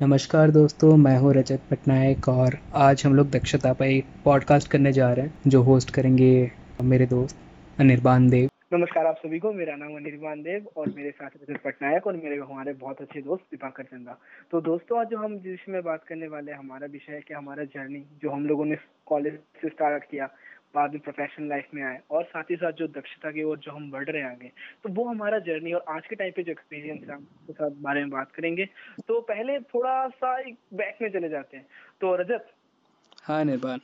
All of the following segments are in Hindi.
नमस्कार दोस्तों, मैं हूँ रजत पटनायक और आज हम लोग दक्षता पर एक पॉडकास्ट करने जा रहे हैं, जो होस्ट करेंगे मेरे दोस्त अनिर्बान देव। नमस्कार आप सभी को, मेरा नाम अनिर्बान देव और मेरे साथ रजत पटनायक और मेरे हमारे बहुत अच्छे दोस्त दीपाकर चंदा। तो दोस्तों, आज जो हम जिस में बात करने वाले हमारा विषय है कि हमारा जर्नी जो हम लोगों ने कॉलेज से स्टार्ट किया बाद में प्रोफेशनल लाइफ में आए और साथ ही साथ जो दक्षता की ओर जो हम बढ़ रहे हैं आगे तो वो हमारा जर्नी और आज के टाइम पे जो एक्सपीरियंस है उसके साथ बारे में बात करेंगे। तो पहले थोड़ा सा एक बैक में चले जाते हैं। तो रजत। हाँ निर्बान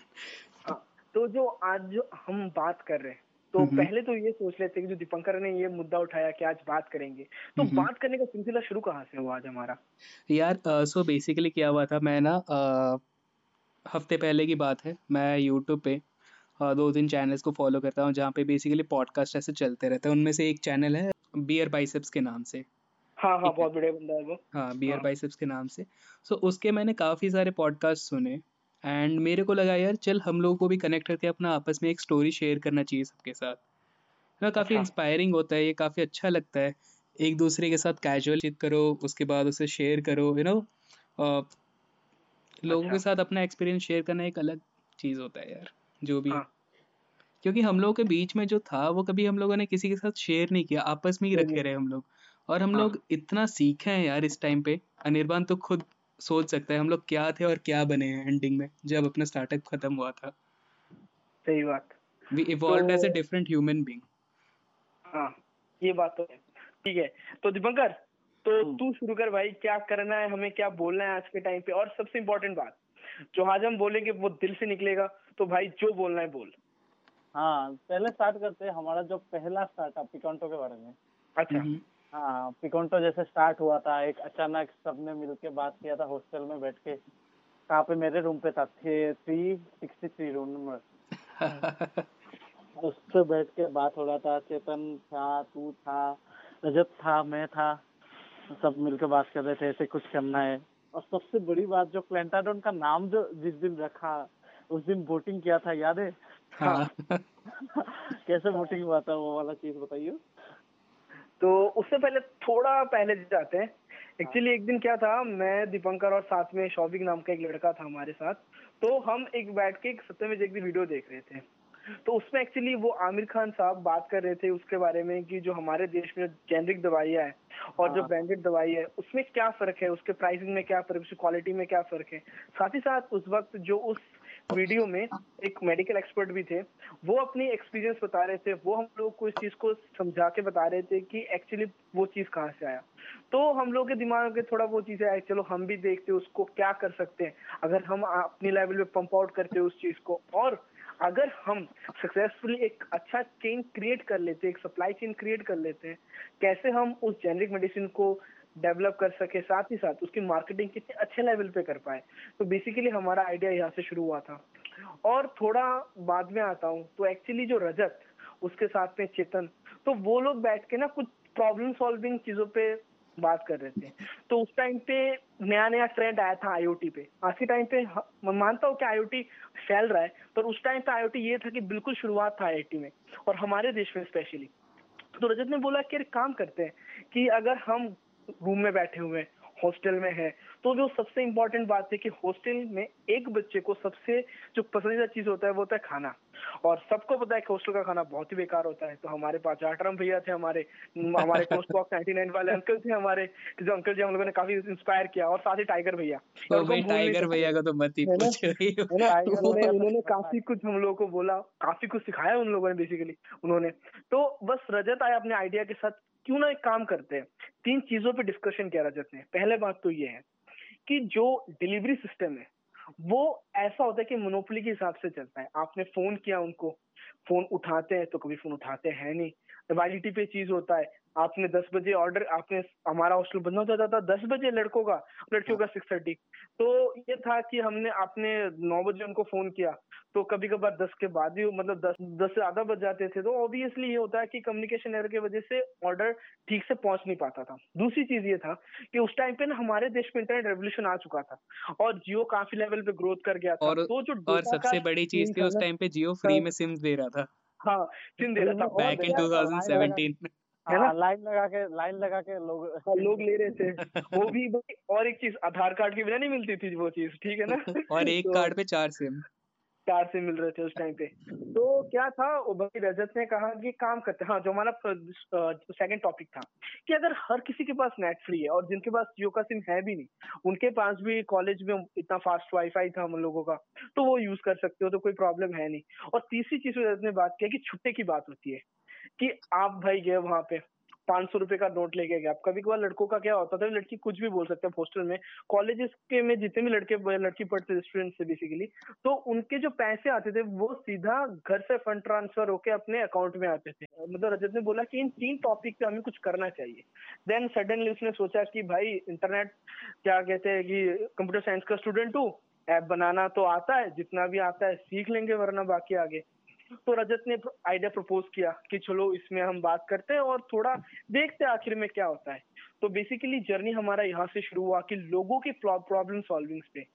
हाँ तो जो आज जो हम बात कर रहे हैं तो पहले तो ये सोच लेते कि जो दीपंकर ने ये मुद्दा उठाया कि आज बात करेंगे तो बात करने का सिलसिला शुरू कहाँ से हुआ आज हमारा? यार सो बेसिकली क्या हुआ था मैं ना हफ़्ते पहले की बात है मैं यूट्यूब पे दो तीन चैनल्स को फॉलो करता हूँ जहाँ पे बेसिकली पॉडकास्ट ऐसे चलते रहते हैं। उनमें से एक चैनल है बियर बाइसेप्स के नाम से। हाँ हाँ बहुत बढ़िया बंदा है वो। हाँ बियर हाँ. बाइसेप्स के नाम से। सो so, उसके मैंने काफ़ी सारे पॉडकास्ट सुने। एंड मेरे को लगा यार चल हम लोगों को भी कनेक्ट करके अपना आपस में एक स्टोरी शेयर करना चाहिए सबके साथ। ना काफ़ी इंस्पायरिंग होता है ये काफ़ी अच्छा लगता है। एक दूसरे के साथ कैजुअल चित करो उसके बाद उसे शेयर करो यू नो लोगों अच्छा। के साथ अपना एक्सपीरियंस शेयर करना एक अलग चीज़ होता है यार। जो भी। हाँ. क्योंकि हम लोगों के बीच में जो था वो कभी हम लोगों ने किसी के साथ शेयर नहीं किया आपस में ही रखे रहे हम लोग। और हम हाँ। लोग इतना सीखे हैं यार इस टाइम पे। अनिर्बान तो खुद सोच सकता है हम लोग क्या थे और क्या बने हैं एंडिंग में जब अपना स्टार्टअप खत्म हुआ था। सही बात। We evolve as a different human being हाँ ये बात तो है। ठीक है तो दीपंकर तो हम्म। तू शुरू कर भाई क्या करना है हमें क्या बोलना है आज के टाइम पे? और सबसे इम्पोर्टेंट बात जो आज हम बोलेंगे वो दिल से निकलेगा। तो भाई जो बोलना है बोल। हाँ पहले स्टार्ट करते हैं हमारा जो पहला स्टार्टअप पिकॉन्टो के बारे में। अच्छा। हम्म। हाँ पिकॉन्टो जैसे स्टार्ट हुआ था एक अचानक सबने मिलके बात किया था हॉस्टल में बैठ के। कहाँ पे? मेरे रूम पे था three sixty three room number उस पे बैठ के बात हो रहा था चेतन था तू था रजत था मैं था सब मिलकर बात कर रहे थे ऐसे कुछ करना है। और सबसे बड़ी बात जो प्लेंटाडोन का नाम जो जिस दिन रखा उस दिन वोटिंग किया था याद है? हाँ। कैसे वोटिंग हुआ था वो वाला चीज़ बताइए तो उससे पहले थोड़ा पहले जाते हैं। एक्चुअली एक दिन क्या था मैं दीपंकर और साथ में शौविक नाम का एक लड़का था हमारे साथ। तो हम एक बैठ के एक सत्य में एक वीडियो देख रहे थे। तो उसमें एक्चुअली वो आमिर खान साहब बात कर रहे थे उसके बारे में कि जो हमारे देश में जेनरिक दवाइयाँ है और जो ब्रांडेड हाँ। दवाई है उसमें क्या फ़र्क है? उसके प्राइसिंग में क्या फ़र्क उसकी क्वालिटी में क्या फ़र्क है? साथ ही साथ उस वक्त जो उस वीडियो में एक मेडिकल एक्सपर्ट भी थे। वो अपनी एक्सपीरियंस बता रहे थे। वो हम लोग को इस चीज़ को समझा के बता रहे थे कि एक्चुअली वो चीज़ कहाँ से आया। तो हम लोग के दिमाग में थोड़ा वो चीज़ आया चलो हम भी देखते उसको क्या कर सकते हैं। अगर हम अपनी लेवल पे पंप आउट करते उस चीज़ को। और अगर हम सक्सेसफुली एक अच्छा चेन क्रिएट कर लेते एक सप्लाई चेन क्रिएट कर लेते हैं कैसे हम उस जेनरिक मेडिसिन को डेवलप कर सके, साथ ही साथ उसकी मार्केटिंग कितने अच्छे लेवल पे कर पाए। तो बेसिकली हमारा आइडिया यहाँ से शुरू हुआ था। और थोड़ा बाद में आता हूँ तो एक्चुअली जो रजत, उसके साथ में चेतन तो वो लोग बैठ के ना कुछ प्रॉब्लम सॉल्विंग चीज़ों पे बात कर रहे थे। तो उस टाइम पे नया नया ट्रेंड आया था आईओटी पे। आज के टाइम पे मैं मानता हूँ कि आईओटी फैल रहा है, पर उस टाइम पे आईओटी ये था कि बिल्कुल शुरुआत था आईआईटी में, और हमारे देश में स्पेशली तो रजत ने बोला कि काम करते हैं कि अगर हम रूम में बैठे हुए हॉस्टल में है। तो जो सबसे इम्पोर्टेंट बात है कि हॉस्टल में एक बच्चे को सबसे जो पसंदीदा चीज़ होता है वो होता है खाना। और सबको पता है कि हॉस्टल का खाना बहुत ही बेकार होता है। तो हमारे पास जाटराम भैया थे हमारे हमारे पोस्ट बॉक्स नाइनटी नाइन वाले अंकल थे हमारे जो अंकल जी हम लोगों ने काफ़ी इंस्पायर किया। और साथ ही टाइगर भैया। तो टाइगर भैया का तो मत ही उन्होंने उन्होंने काफ़ी कुछ हम लोगों को बोला काफ़ी कुछ सिखाया उन लोगों ने बेसिकली उन्होंने। तो बस रजत आया अपने आइडिया के साथ क्यों ना एक काम करते हैं? तीन चीज़ों पे डिस्कशन किया जाते हैं पहले बात तो ये है कि जो डिलीवरी सिस्टम है, वो ऐसा होता है कि मोनोपोली के हिसाब से चलता है। आपने फ़ोन किया उनको फ़ोन उठाते हैं तो कभी फ़ोन उठाते हैं नहीं। वैलिडिटी पे चीज़ होता है। आपने दस बजे ऑर्डर आपने हमारा हॉस्टल बंद हो जाता था दस बजे लड़कों का लड़कियों का सिक्स थर्टी तो ये था कि हमने आपने नौ बजे उनको फ़ोन किया। तो कभी कभार दस के बाद ही मतलब दस दस से ज़्यादा बज जाते थे तो ऑब्वियसली ये होता है कि कम्युनिकेशन एयर की वजह से ऑर्डर ठीक से पहुँच नहीं पाता था। दूसरी चीज़ ये था कि उस टाइम पे ना हमारे देश में इंटरनेट रेवोल्यूशन आ चुका था और जियो काफ़ी लेवल पे ग्रोथ कर गया था। और, तो जो और सबसे बड़ी चीज़ थी उस टाइम पे जियो फ्री में सिम दे रहा था। हाँ सिम दे रहा था बैक इन 2017 है ना? लाइन लगा के लाइन लगा के लोग हाँ, लोग ले रहे थे। वो भी और एक चीज़ आधार कार्ड की बिना नहीं मिलती थी वो चीज़ ठीक है ना? और एक तो, कार्ड पे चार सिम चार सिम मिल रहे थे उस टाइम पे। तो क्या था भाई रजत ने कहा कि काम करते हाँ जो हमारा सेकंड टॉपिक था, कि अगर हर किसी के पास नेट फ्री है और जिनके पास जियो का सिम है भी नहीं, उनके पास भी कॉलेज में इतना फास्ट वाईफाई था हम लोगों का तो वो यूज़ कर सकते हो तो कोई प्रॉब्लम है नहीं। और तीसरी चीज़ रजत ने बात किया कि छुट्टे की बात होती है, कि आप भाई गए वहाँ पे पाँच सौ रुपए का नोट लेके गया कभी कभार लड़कों का क्या होता था, लड़की कुछ भी बोल सकते हैं हॉस्टल में। कॉलेजेस के में जितने भी लड़के, लड़की पढ़ते थे स्टूडेंट से बेसिकली तो उनके जो पैसे आते थे, वो सीधा घर से फंड ट्रांसफ़र होके अपने अकाउंट में आते थे। मतलब रजत ने बोला कि इन तीन टॉपिक पे हमें कुछ करना चाहिए। देन सडनली उसने सोचा कि भाई इंटरनेट क्या कहते हैं कि कंप्यूटर साइंस का स्टूडेंट हूँ। ऐप बनाना तो आता है, जितना भी आता है, सीख लेंगे, वरना बाकी आगे। तो रजत ने आइडिया प्रपोज किया कि चलो इसमें हम बात करते हैं और थोड़ा देखते हैं आखिर में क्या होता है। तो बेसिकली जर्नी हमारा यहाँ से शुरू हुआ कि लोगों की प्रॉब्लम सॉल्विंग पे।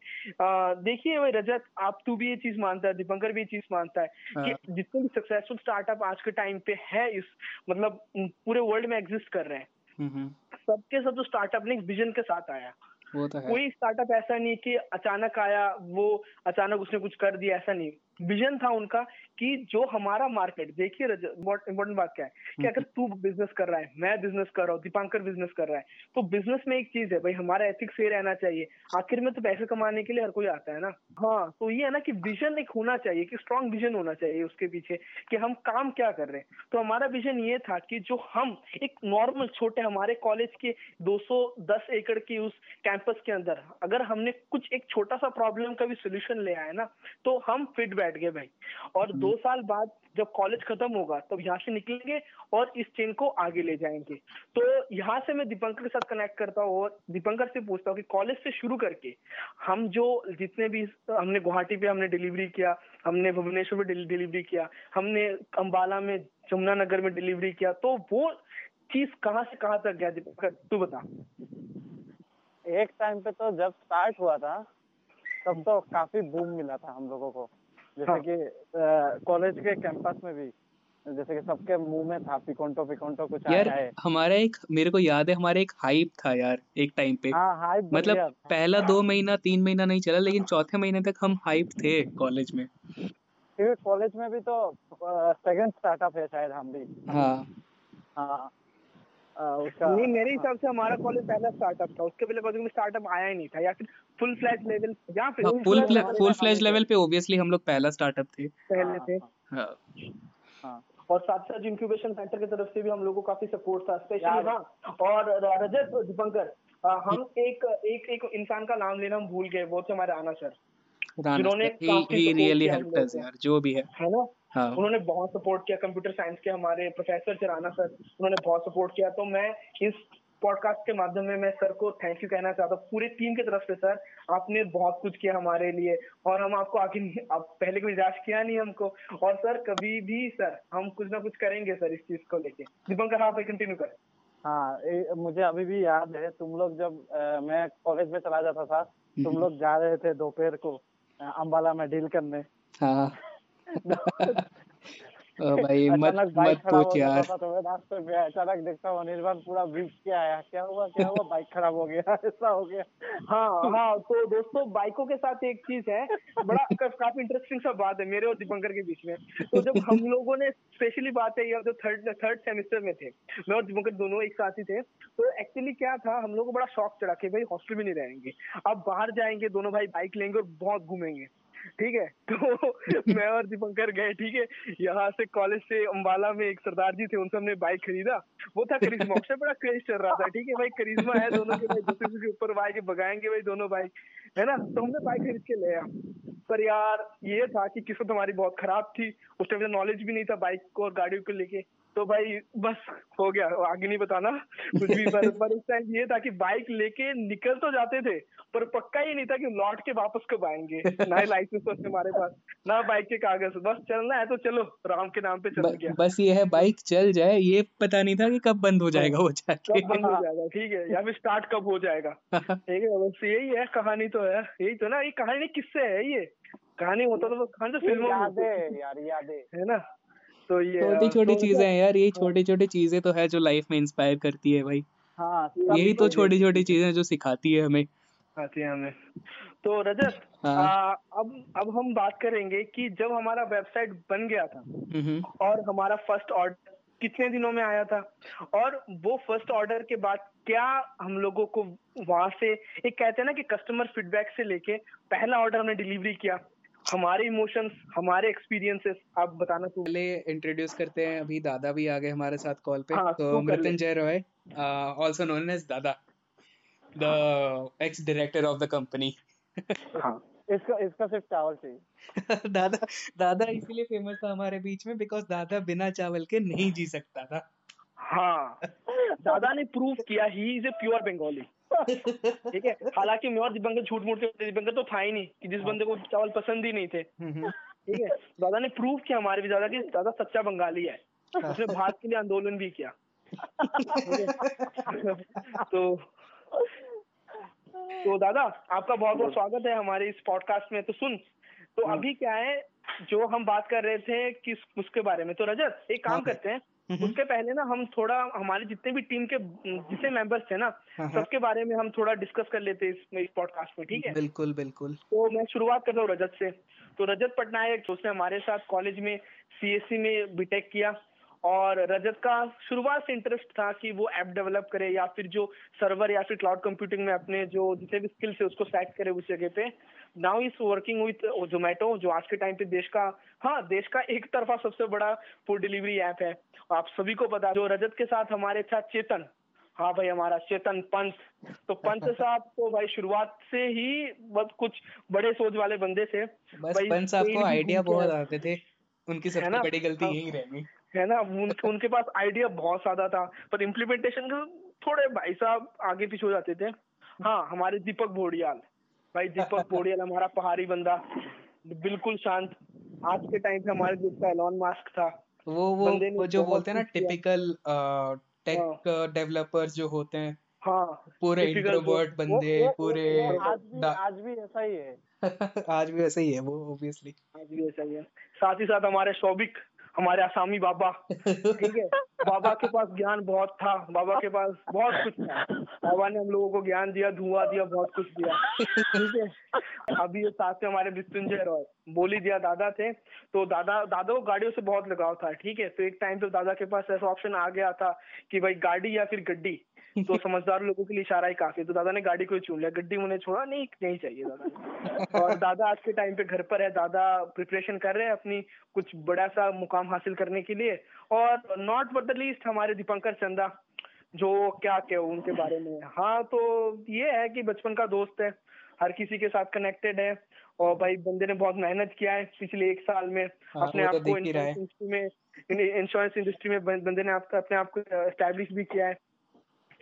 देखिए भाई रजत आप तू भी ये चीज़ मानता है दीपंकर भी ये चीज़ मानता है कि हाँ। जितने भी सक्सेसफुल स्टार्टअप आज के टाइम पे है इस मतलब पूरे वर्ल्ड में एग्जिस्ट कर रहे हैं। सबके सब जो स्टार्टअप ने विजन के साथ आया। वो तो है। कोई स्टार्टअप ऐसा नहीं कि अचानक आया वो अचानक उसने कुछ कर दिया ऐसा नहीं। विजन था उनका कि जो हमारा मार्केट देखिए इम्पोर्टेंट बात क्या है कि अगर तू बिज़नेस कर रहा है मैं बिज़नेस कर रहा हूँ दीपांकर बिज़नेस कर रहा है तो बिज़नेस में एक चीज़ है भाई हमारा एथिक्स ये रहना चाहिए। आखिर में तो पैसे कमाने के लिए हर कोई आता है ना? हाँ तो ये है ना कि विजन एक होना चाहिए कि स्ट्रॉन्ग विजन होना चाहिए उसके पीछे कि हम काम क्या कर रहे हैं। तो हमारा विजन ये था कि जो हम एक नॉर्मल छोटे हमारे कॉलेज के 210 एकड़ की उस कैंपस के अंदर अगर हमने कुछ एक छोटा सा प्रॉब्लम का भी सोल्यूशन ले आया ना तो हम फिट बैठ गए भाई। और दो हम्म। साल बाद जब कॉलेज खत्म होगा तब यहाँ से निकलेंगे और इस चेन को आगे ले जाएँगे। तो यहाँ से मैं दीपंकर के साथ कनेक्ट करता हूँ और दीपंकर से पूछता हूँ कि कॉलेज से शुरू करके हम जो जितने भी हमने गुवाहाटी पे हमने डिलीवरी किया हमने भुवनेश्वर में डिलीवरी किया हमने अम्बाला में जमुनानगर में डिलीवरी किया तो वो चीज़ कहाँ से कहाँ तक गया दीपंकर? तू बता। एक टाइम पे तो जब स्टार्ट हुआ था तब तो काफ़ी बूम मिला था हम लोगों को। जैसे हाँ. कि कॉलेज के कैंपस में भी जैसे कि सबके मुँह में था पिकोंटो पिकोंटो कुछ यार है हमारा एक मेरे को याद है हमारा एक हाइप था यार एक टाइम पे। हाँ हाइप मतलब पहला दो महीना तीन महीना नहीं चला लेकिन चौथे महीने तक हम हाइप थे कॉलेज में। क्योंकि कॉलेज में भी तो सेकंड स्टार्टअप है शायद हम भी। हाँ। हाँ। उसका नहीं मेरे हिसाब से हमारा कॉलेज पहला स्टार्टअप था। उसके पहले में स्टार्टअप आया ही नहीं था। या फिर फुल फ्लैज लेवल या फिर फुल फुल फ्लैज लेवल पे ऑब्वियसली हम लोग पहला स्टार्टअप थे। पहले थे। हाँ, हाँ। और साथ साथ इंक्यूबेशन सेंटर की तरफ़ से भी हम लोगों को काफ़ी सपोर्ट था स्पेशली हाँ और रजत दीपंकर हम एक एक एक इंसान का नाम लेना हम भूल गए वो थे हमारे आना सर। जिन्होंने काफ़ी रियली हेल्प यार जो भी है। है ना? हाँ. उन्होंने बहुत सपोर्ट किया कंप्यूटर साइंस के हमारे प्रोफेसर थे राना सर उन्होंने बहुत सपोर्ट किया। तो मैं इस पॉडकास्ट के माध्यम में मैं सर को थैंक यू कहना चाहता हूँ। पूरी टीम की तरफ़ से सर आपने बहुत कुछ किया हमारे लिए और हम आपको आगे आप पहले कोई निराश किया नहीं हमको। और सर कभी भी सर हम कुछ ना कुछ करेंगे सर इस चीज़ को लेके। दीपंकर हाँ कंटिन्यू कर। हाँ ए, मुझे अभी भी याद है तुम लोग जब आ, मैं कॉलेज में चला जाता था तुम हम्म। लोग जा रहे थे दोपहर को अम्बाला में डील करने। हाँ। भाई मत मत पूछ यार। तो मैं रास्ते में अचानक देखता हूँ अनिर्बान पूरा भीग के आया। क्या हुआ क्या हुआ? बाइक खराब हो गया ऐसा हो गया। हाँ हाँ तो दोस्तों बाइकों के साथ एक चीज़ है बड़ा काफ़ी इंटरेस्टिंग सा बात है मेरे और दीपंकर के बीच में। तो जब हम लोगों ने स्पेशली बात है ये जो थर्ड थर्ड सेमेस्टर में थे मैं और दीपंकर दोनों एक साथ ही थे तो एक्चुअली क्या था हम लोग को बड़ा शौक चढ़ा के भाई हॉस्टल में नहीं रहेंगे। अब बाहर जाएँगे दोनों भाई बाइक लेंगे और बहुत घूमेंगे। ठीक है? तो मैं और दीपंकर गए, ठीक है? यहाँ से कॉलेज से अम्बाला में एक सरदार जी थे, उनसे हमने बाइक खरीदा। वो था करिश्मा। उससे बड़ा क्रेज चल रहा था, ठीक है? भाई करिश्मा है दोनों के भाई, दूसरे के ऊपर बाइक भगाएँगे भाई दोनों बाइक है ना? तो हमने बाइक खरीद के ले आया। पर यार, ये था कि किस्मत हमारी बहुत खराब थी। उस टाइम नॉलेज भी नहीं था बाइक को और गाड़ियों को लेके। तो भाई बस हो गया। आगे नहीं बताना। कुछ भी पर, पर उस टाइम ये था कि बाइक लेके निकल तो जाते थे पर पक्का ही नहीं था कि लौट के वापस कब आएँगे। ना ही लाइसेंस होते हमारे पास ना बाइक के कागज़। बस चलना है तो चलो राम के नाम पे चल गया। बस ये है बाइक चल जाए ये पता नहीं था कि कब बंद हो जाएगा वो जाके। कब बंद हो जाएगा ठीक है। या फिर स्टार्ट कब हो जाएगा। ठीक है बस यही है कहानी तो है। यही तो ना ये कहानी किससे है ये। कहानी होता तो कहानी तो फ़िल्मों याद है यार याद। है ना? तो ये छोटी छोटी तो चीज़ें हैं यार ये छोटी छोटी चीज़ें तो है जो लाइफ में इंस्पायर करती है भाई। हाँ यही तो छोटी छोटी चीज़ें जो सिखाती है हमें। सिखाती है हमें। तो रजत हाँ। अब अब हम बात करेंगे कि जब हमारा वेबसाइट बन गया था और हमारा फ़र्स्ट ऑर्डर कितने दिनों में आया था और वो फ़र्स्ट ऑर्डर के बाद क्या हम लोगों को वहाँ से एक कहते हैं ना कि कस्टमर फीडबैक से लेके पहला ऑर्डर हमने डिलीवरी किया। हमारे इमोशंस हमारे एक्सपीरियंसेस आप बताना तो पहले इंट्रोड्यूस करते हैं अभी दादा भी आ गए हमारे साथ कॉल पे हाँ, तो Mrityunjay Roy also known as Dada the ex director of the company हाँ इसका इसका सिर्फ़ चावल चाहिए। दादा दादा इसीलिए फ़ेमस था हमारे बीच में बिकॉज़ दादा बिना चावल के नहीं जी सकता था। हाँ। दादा ने प्रूव किया he is a pure Bengali ठीक है? हालाँकि मैं और दीपंकर झूठ मूठ के दीपंकर तो था ही नहीं कि जिस बंदे को चावल पसंद ही नहीं थे। हम्म, हम्म। ठीक है? दादा ने प्रूव किया हमारे भी दादा की दादा सच्चा बंगाली है। उसने भारत के लिए आंदोलन भी किया। तो तो दादा आपका बहुत बहुत स्वागत है हमारे इस पॉडकास्ट में। तो सुन तो हाँ। अभी क्या है जो हम बात कर रहे थे किस उसके बारे में। तो रजत एक काम हाँ, करते हैं। उसके पहले ना हम थोड़ा हमारे जितने भी टीम के जितने मेंबर्स थे ना हाँ, सबके बारे में हम थोड़ा डिस्कस कर लेते हैं इस पॉडकास्ट में ठीक है? बिल्कुल बिल्कुल। तो मैं शुरुआत करता हूँ रजत से। तो रजत पटनायक उसने हमारे साथ कॉलेज में सीएससी में बीटेक किया और रजत का शुरुआत से इंटरेस्ट था कि वो ऐप डेवलप करे या फिर जो सर्वर या फिर क्लाउड कंप्यूटिंग में अपने जो जितने भी स्किल्स है उसको सेट करे उस जगह पे। Now is working with Zomato जो आज के टाइम पे देश का हाँ देश का एक तरफा सबसे बड़ा फ़ूड डिलीवरी ऐप है। आप सभी को पता जो रजत के साथ हमारे साथ चेतन। हाँ भाई हमारा चेतन पंच तो पंच साहब तो भाई शुरुआत से ही बहुत कुछ बड़े सोच वाले बंदे थे। बस पंच साहब को आइडिया बहुत आते थे। उनकी सबसे बड़ी गलती हाँ। यही रही है ना? उनके उनके पास आइडिया बहुत ज़्यादा था। पर इम्प्लीमेंटेशन थोड़े भाई साहब आगे पीछे हो जाते थे। हाँ हमारे दीपक भोडियाल। भाई दीपक भोडियाल हमारा पहाड़ी बंदा। बिल्कुल शांत। आज के टाइम पे हमारे ग्रुप का एलॉन मास्क था। वो वो, वो जो बोलते हैं ना टिपिकल टेक डेवलपर्स जो होते हैं। हाँ। पूरे इंट्रोवर्ट बंदे वो, वो, पूरे आज भी आज भी ऐसा ही है। आज भी ऐसा ही है वो ऑब्वियसली आज भी ऐसा ही है। साथ ही साथ हमारे शौबिक हमारे आसामी बाबा ठीक है? बाबा के पास ज्ञान बहुत था बाबा के पास बहुत कुछ था। बाबा ने हम लोगों को ज्ञान दिया धुआँ दिया बहुत कुछ दिया ठीक है? अभी ये साथ में हमारे मृत्युंजय रॉय बोली दिया दादा थे तो दादा दादा को गाड़ियों से बहुत लगाव था ठीक है? तो एक टाइम तो दादा के पास ऐसा ऑप्शन आ गया था कि भाई गाड़ी या फिर गड्डी तो समझदार लोगों के लिए इशारा ही काफ़ी तो दादा ने गाड़ी को चुन लिया। गड्डी उन्हें छोड़ा नहीं नहीं चाहिए दादा और दादा आज के टाइम पे घर पर है। दादा प्रिपरेशन कर रहे हैं अपनी कुछ बड़ा सा मुकाम हासिल करने के लिए। और नॉट बट द लीस्ट हमारे दीपंकर चंदा जो क्या क्या उनके बारे में। हाँ तो ये है कि बचपन का दोस्त है। हर किसी के साथ कनेक्टेड है। और भाई बंदे ने बहुत मेहनत किया है पिछले एक साल में। हाँ, अपने आप तो को इंश्योरेंस इंडस्ट्री में इंश्योरेंस इंडस्ट्री में बंदे ने आपका अपने आप को एस्टेब्लिश भी किया है।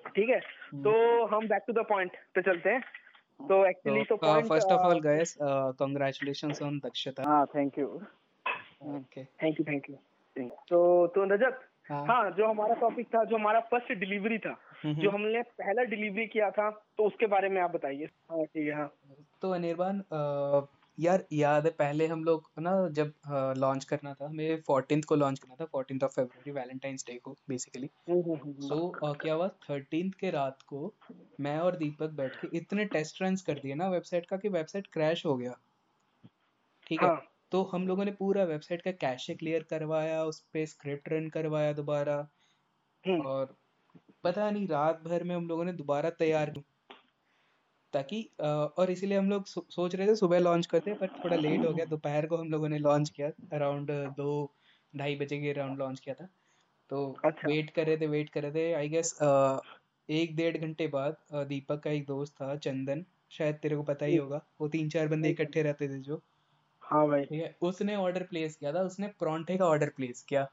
ठीक है? हम्म। तो हम बैक टू द पॉइंट पे चलते हैं। तो एक्चुअली तो first of all guys congratulations on Dakshata हाँ thank you okay thank you thank you तो तो रजत हाँ. हाँ जो हमारा टॉपिक था जो हमारा फ़र्स्ट डिलीवरी था जो। हमने पहला डिलीवरी किया था तो उसके बारे में आप बताइए। हाँ ठीक है हाँ। तो अनिर्बान यार याद है पहले हम लोग ना जब लॉन्च करना था हमें फोर्टीन को लॉन्च करना था fourteen of February Valentine's day को बेसिकली सो क्या हुआ? थर्टीन के रात को मैं और दीपक बैठ के इतने टेस्ट रन कर दिए ना वेबसाइट का कि वेबसाइट क्रैश हो गया। ठीक है? हाँ. तो हम लोगों ने पूरा वेबसाइट का कैशे क्लियर करवाया उस पर स्क्रिप्ट रन करवाया दोबारा। हम्म। और पता नहीं रात भर में हम लोगों ने दोबारा तैयार ताकि और इसीलिए हम लोग सोच रहे थे सुबह लॉन्च करते पर थोड़ा लेट हो गया। दोपहर को हम लोगों ने लॉन्च किया। अराउंड दो ढाई बजे के अराउंड लॉन्च किया था। तो अच्छा। वेट कर रहे थे वेट कर रहे थे। आई गेस एक डेढ़ घंटे बाद दीपक का एक दोस्त था चंदन। शायद तेरे को पता ही होगा। वो तीन चार बंदे इकट्ठे रहते थे जो। हाँ भाई। ठीक है? उसने ऑर्डर प्लेस किया था। उसने प्रॉन्टे का ऑर्डर प्लेस किया।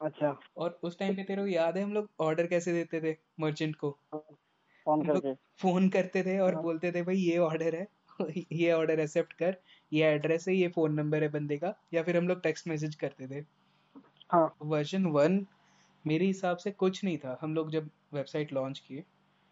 अच्छा। और उस टाइम पे तेरे को याद है हम लोग ऑर्डर कैसे देते थे मर्चेंट को? हाँ। फ़ोन करके। फ़ोन करते थे और हाँ। बोलते थे भाई ये ऑर्डर है ये ऑर्डर एक्सेप्ट कर ये एड्रेस है ये फ़ोन नंबर है बंदे का। या फिर हम लोग टेक्स्ट मैसेज करते थे। हाँ। वर्जन वन मेरे हिसाब से कुछ नहीं था। हम लोग जब वेबसाइट लॉन्च किए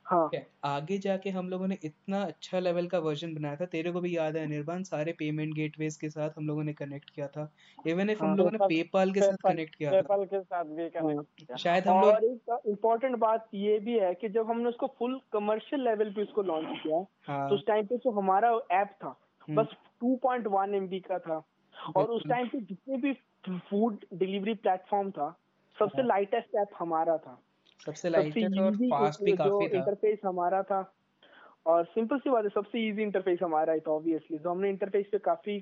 हाँ। आगे जाके हम लोगों ने इतना अच्छा लेवल का वर्जन बनाया था तेरे को भी याद है निर्वाण सारे पेमेंट गेटवेज के साथ हम लोगों ने कनेक्ट किया था। इवन इफ़ हम हाँ, लोगों ने पेपाल के साथ कनेक्ट किया था। पेपाल के साथ भी कनेक्ट हाँ, किया शायद हम लोग इम्पोर्टेंट बात ये भी है कि जब हमने उसको फुल कमर्शियल लेवल पे उसको लॉन्च किया हाँ, तो उस टाइम पे जो हमारा ऐप था हम्म। बस 2.1 एमबी का था। और उस टाइम पे जितने भी फ़ूड डिलीवरी प्लेटफॉर्म था सबसे लाइटेस्ट ऐप हमारा था। सबसे लाइटेस्ट और फास्ट भी काफ़ी था। इंटरफेस हमारा था। और सिंपल सी बात है सबसे इजी इंटरफेस हमारा है तो ऑब्वियसली तो हमने इंटरफेस पे काफ़ी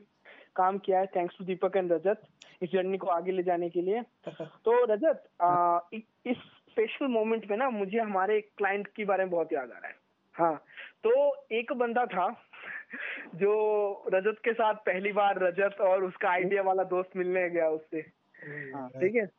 काम किया है thanks to Deepak and Rajat इस जर्नी को आगे ले जाने के लिए। तो रजत आ, इस स्पेशल मोमेंट में ना मुझे हमारे क्लाइंट के बारे में बहुत याद आ रहा है। हाँ तो एक बंदा था जो रजत के साथ पहली बार रजत और उसका आइडिया वाला दोस्त मिलने गया उससे। हाँ, ठीक है?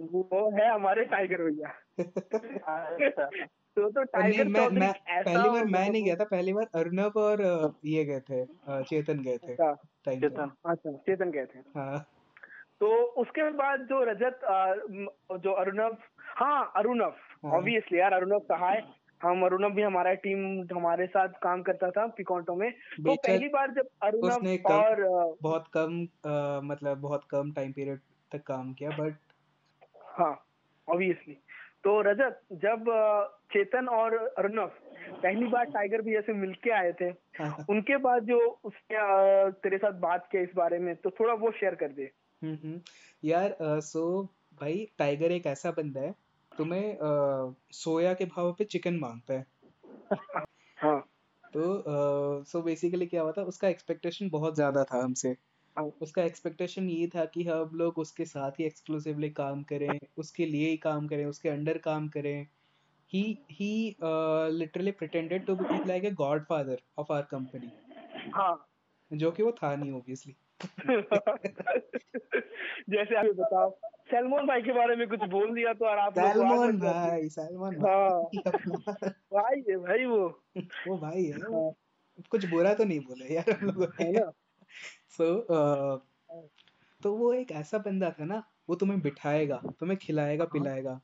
वो है हमारे टाइगर भैया। तो तो टाइगर मैं, मैं पहली बार मैं नहीं गया था पहली बार अर्नब और ये गए थे चेतन गए थे अच्छा, चेतन अच्छा चेतन गए थे। हाँ। तो उसके बाद जो रजत जो अरुणव हाँ अरुणव ऑब्वियसली हाँ। यार अरुणव कहा है? हम अरुणव भी हमारा टीम हमारे साथ काम करता था पिकॉन्टो में। तो पहली बार जब अरुणव और बहुत कम मतलब बहुत कम टाइम पीरियड तक काम किया बट हाँ ऑब्वियसली तो रजत जब चेतन और अर्नव पहली बार टाइगर भी ऐसे मिलके आए थे हाँ। उनके बाद जो उसने तेरे साथ बात किया इस बारे में तो थोड़ा वो शेयर कर दे हम्म, हम्म। यार सो भाई टाइगर एक ऐसा बंदा है तुम्हें आ, सोया के भाव पे चिकन माँगता है हाँ तो सो बेसिकली क्या हुआ था उसका एक्सपेक्टेशन बहुत ज़्यादा था हमसे हाँ। उसका एक्सपेक्टेशन ये था कि हम लोग उसके साथ ही एक्सक्लूसिवली काम करें उसके लिए ही काम करें उसके अंडर काम करें। He uh, literally pretended to be like a godfather of our company. हाँ। जो कि वो था नहीं ऑब्वियसली जैसे आप बताओ सलमान भाई के बारे में कुछ बोल दिया तो और आप सलमान भाई सलमान हाँ। भाई है भाई वो। वो भाई है हाँ। कुछ बुरा तो नहीं बोले यार हम लोगों ने? सो so, uh, तो वो एक ऐसा बंदा था ना वो तुम्हें बिठाएगा तुम्हें खिलाएगा हाँ। पिलाएगा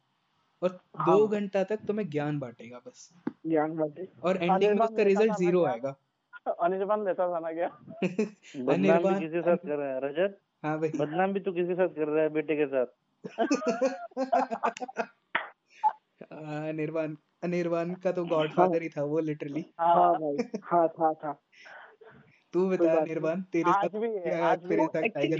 और हाँ। दो घंटा तक तुम्हें ज्ञान बांटेगा बस। ज्ञान बांटेगा और एंडिंग में उसका रिज़ल्ट ज़ीरो आएगा। अनिर्बान देता था ना क्या? भी किसी साथ कर रहा है रजत? हाँ भाई। बदनाम भी तो किसी साथ कर रहा है बेटे के साथ। निर्वाण अनिर्वाण का तो गॉडफादर हाँ। ही था वो लिटरली हाँ भाई। हाँ था था। तू बता निर्वाण तेरे साथ तेरे साथ टाइगर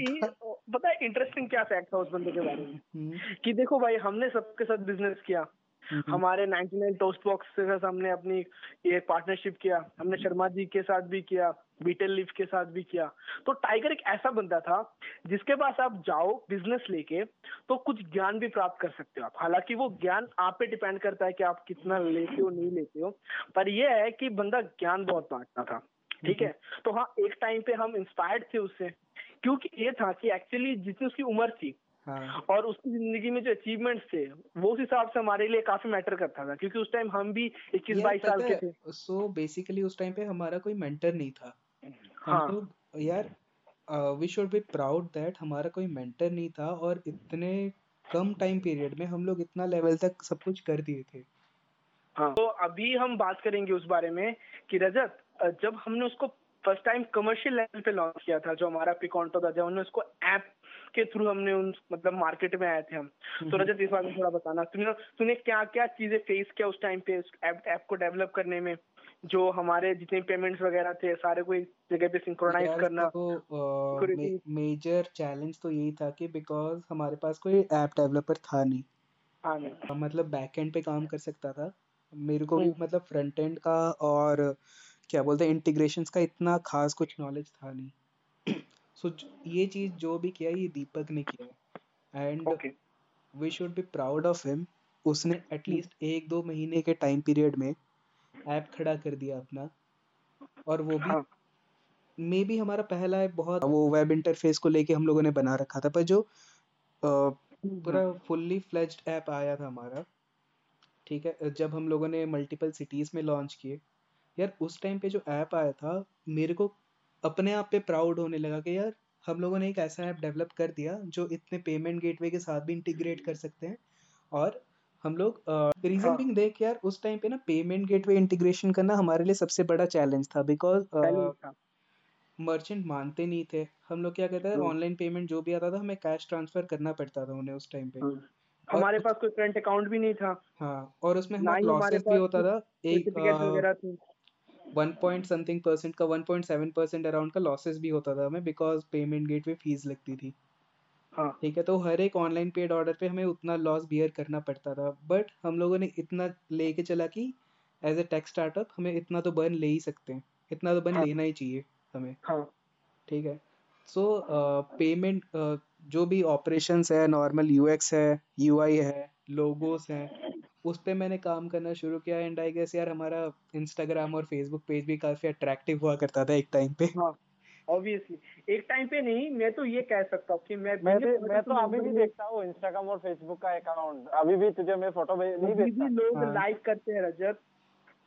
पता है इंटरेस्टिंग क्या फैक्ट था उस बंदे के बारे में? हम्म। कि देखो भाई हमने सबके साथ बिज़नेस किया। हम्म। हमारे 99 टोस्ट बॉक्स के साथ हमने अपनी ये पार्टनरशिप किया। हमने शर्मा जी के साथ भी किया बीटल लिफ के साथ भी किया। तो टाइगर एक ऐसा बंदा था जिसके पास आप जाओ बिज़नेस लेके तो कुछ ज्ञान भी प्राप्त कर सकते हो आप। हालाँकि वो ज्ञान आप पे डिपेंड करता है कि आप कितना लेते हो नहीं लेते हो। पर यह है कि बंदा ज्ञान बहुत बांटता था। ठीक है? तो हाँ एक टाइम पे हम इंस्पायर्ड थे उससे क्योंकि ये था कि एक्चुअली जितनी उसकी उम्र थी हाँ. और उसकी ज़िंदगी में जो अचीवमेंट्स थे वो उस हिसाब से हमारे लिए काफ़ी मैटर करता था क्योंकि उस टाइम हम भी इक्कीस बाईस साल के थे। सो so, बेसिकली उस टाइम पे हमारा कोई मेंटर नहीं था। हाँ. हम लोग यार we should be proud that हमारा कोई मेंटर नहीं था और इतने कम टाइम पीरियड में हम लोग इतना लेवल तक सब कुछ कर दिए थे। हाँ। तो अभी हम बात करेंगे उस बारे में कि रजत जब हमने उसको फ़र्स्ट टाइम कमर्शियल लेवल पे लॉन्च किया था जो हमारा पिकॉन्टो था जब हमने उसको ऐप के थ्रू हमने उन मतलब मार्केट में आए थे हम। तो हम्म। रजत इस बारे में थोड़ा बताना। तूने तूने क्या क्या चीज़ें फेस किया उस टाइम पे ऐप ऐप को डेवलप करने में? जो हमारे जितने पेमेंट्स वगैरह थे सारे को एक जगह पे सिंक्रोनाइज करना तो मे, मेजर चैलेंज तो यही था कि बिकॉज़ हमारे पास कोई ऐप डेवलपर था नहीं। हाँ नहीं मतलब बैक एंड पे काम कर सकता था। मेरे को भी हम्म। मतलब फ्रंट एंड का और क्या बोलते हैं इंटीग्रेशंस का इतना खास कुछ नॉलेज था नहीं। सो so, ये चीज़ जो भी किया ये दीपक ने किया। And we should be proud of him उसने एटलीस्ट एक दो महीने के टाइम पीरियड में ऐप खड़ा कर दिया अपना। और वो भी हाँ. मे बी हमारा पहला ऐप बहुत वो वेब इंटरफेस को लेके हम लोगों ने बना रखा था पर जो पूरा फुल्ली फ्लेज्ड ऐप आया था हमारा ठीक है? जब हम लोगों ने मल्टीपल सिटीज़ में लॉन्च किए यार उस टाइम पे जो ऐप आया था मेरे को अपने आप पे प्राउड होने लगा कि यार हम लोगों ने एक ऐसा ऐप डेवलप कर दिया जो इतने पेमेंट गेटवे के साथ भी इंटीग्रेट कर सकते हैं। और हम लोग रीजन हाँ. बिंग देख यार उस टाइम पे ना पेमेंट गेटवे इंटीग्रेशन करना हमारे लिए सबसे बड़ा चैलेंज था बिकॉज़ मर्चेंट मानते नहीं थे। हम लोग क्या कहते हैं। ऑनलाइन पेमेंट जो भी आता था हमें कैश ट्रांसफ़र करना पड़ता था उन्हें उस टाइम पे। हाँ। हमारे पास कोई करंट अकाउंट भी नहीं था। हाँ और उसमें हमारे लॉसेस भी होता था। एक वन पॉइंट समथिंग परसेंट का one point seven percent around का लॉसेस भी होता था हमें बिकॉज़ पेमेंट गेट पे फ़ीस लगती थी। हाँ। ठीक है तो हर एक ऑनलाइन पेड ऑर्डर पे हमें उतना लॉस बियर करना पड़ता था। बट हम लोगों ने इतना लेके चला कि एज ए टेक स्टार्टअप हमें इतना तो बर्न ले ही सकते हैं। इतना तो बर्न हाँ. लेना ही चाहिए हमें। हाँ। ठीक है। So so, payment uh, uh, जो भी ऑपरेशंस है नॉर्मल यूएक्स है यूआई है लोगोस हैं उस पर मैंने काम करना शुरू किया एंड आई गेस यार हमारा इंस्टाग्राम और फेसबुक पेज भी काफ़ी अट्रैक्टिव हुआ करता था एक टाइम पे। हाँ ऑब्वियसली एक टाइम पे नहीं मैं तो ये कह सकता हूँ कि मैं मैं भी मैं तो अभी भी देखता हूँ इंस्टाग्राम और फेसबुक का अकाउंट अभी भी तुझे मैं फ़ोटो नहीं भेजता लोग हाँ। लाइक हाँ। करते हैं रजत।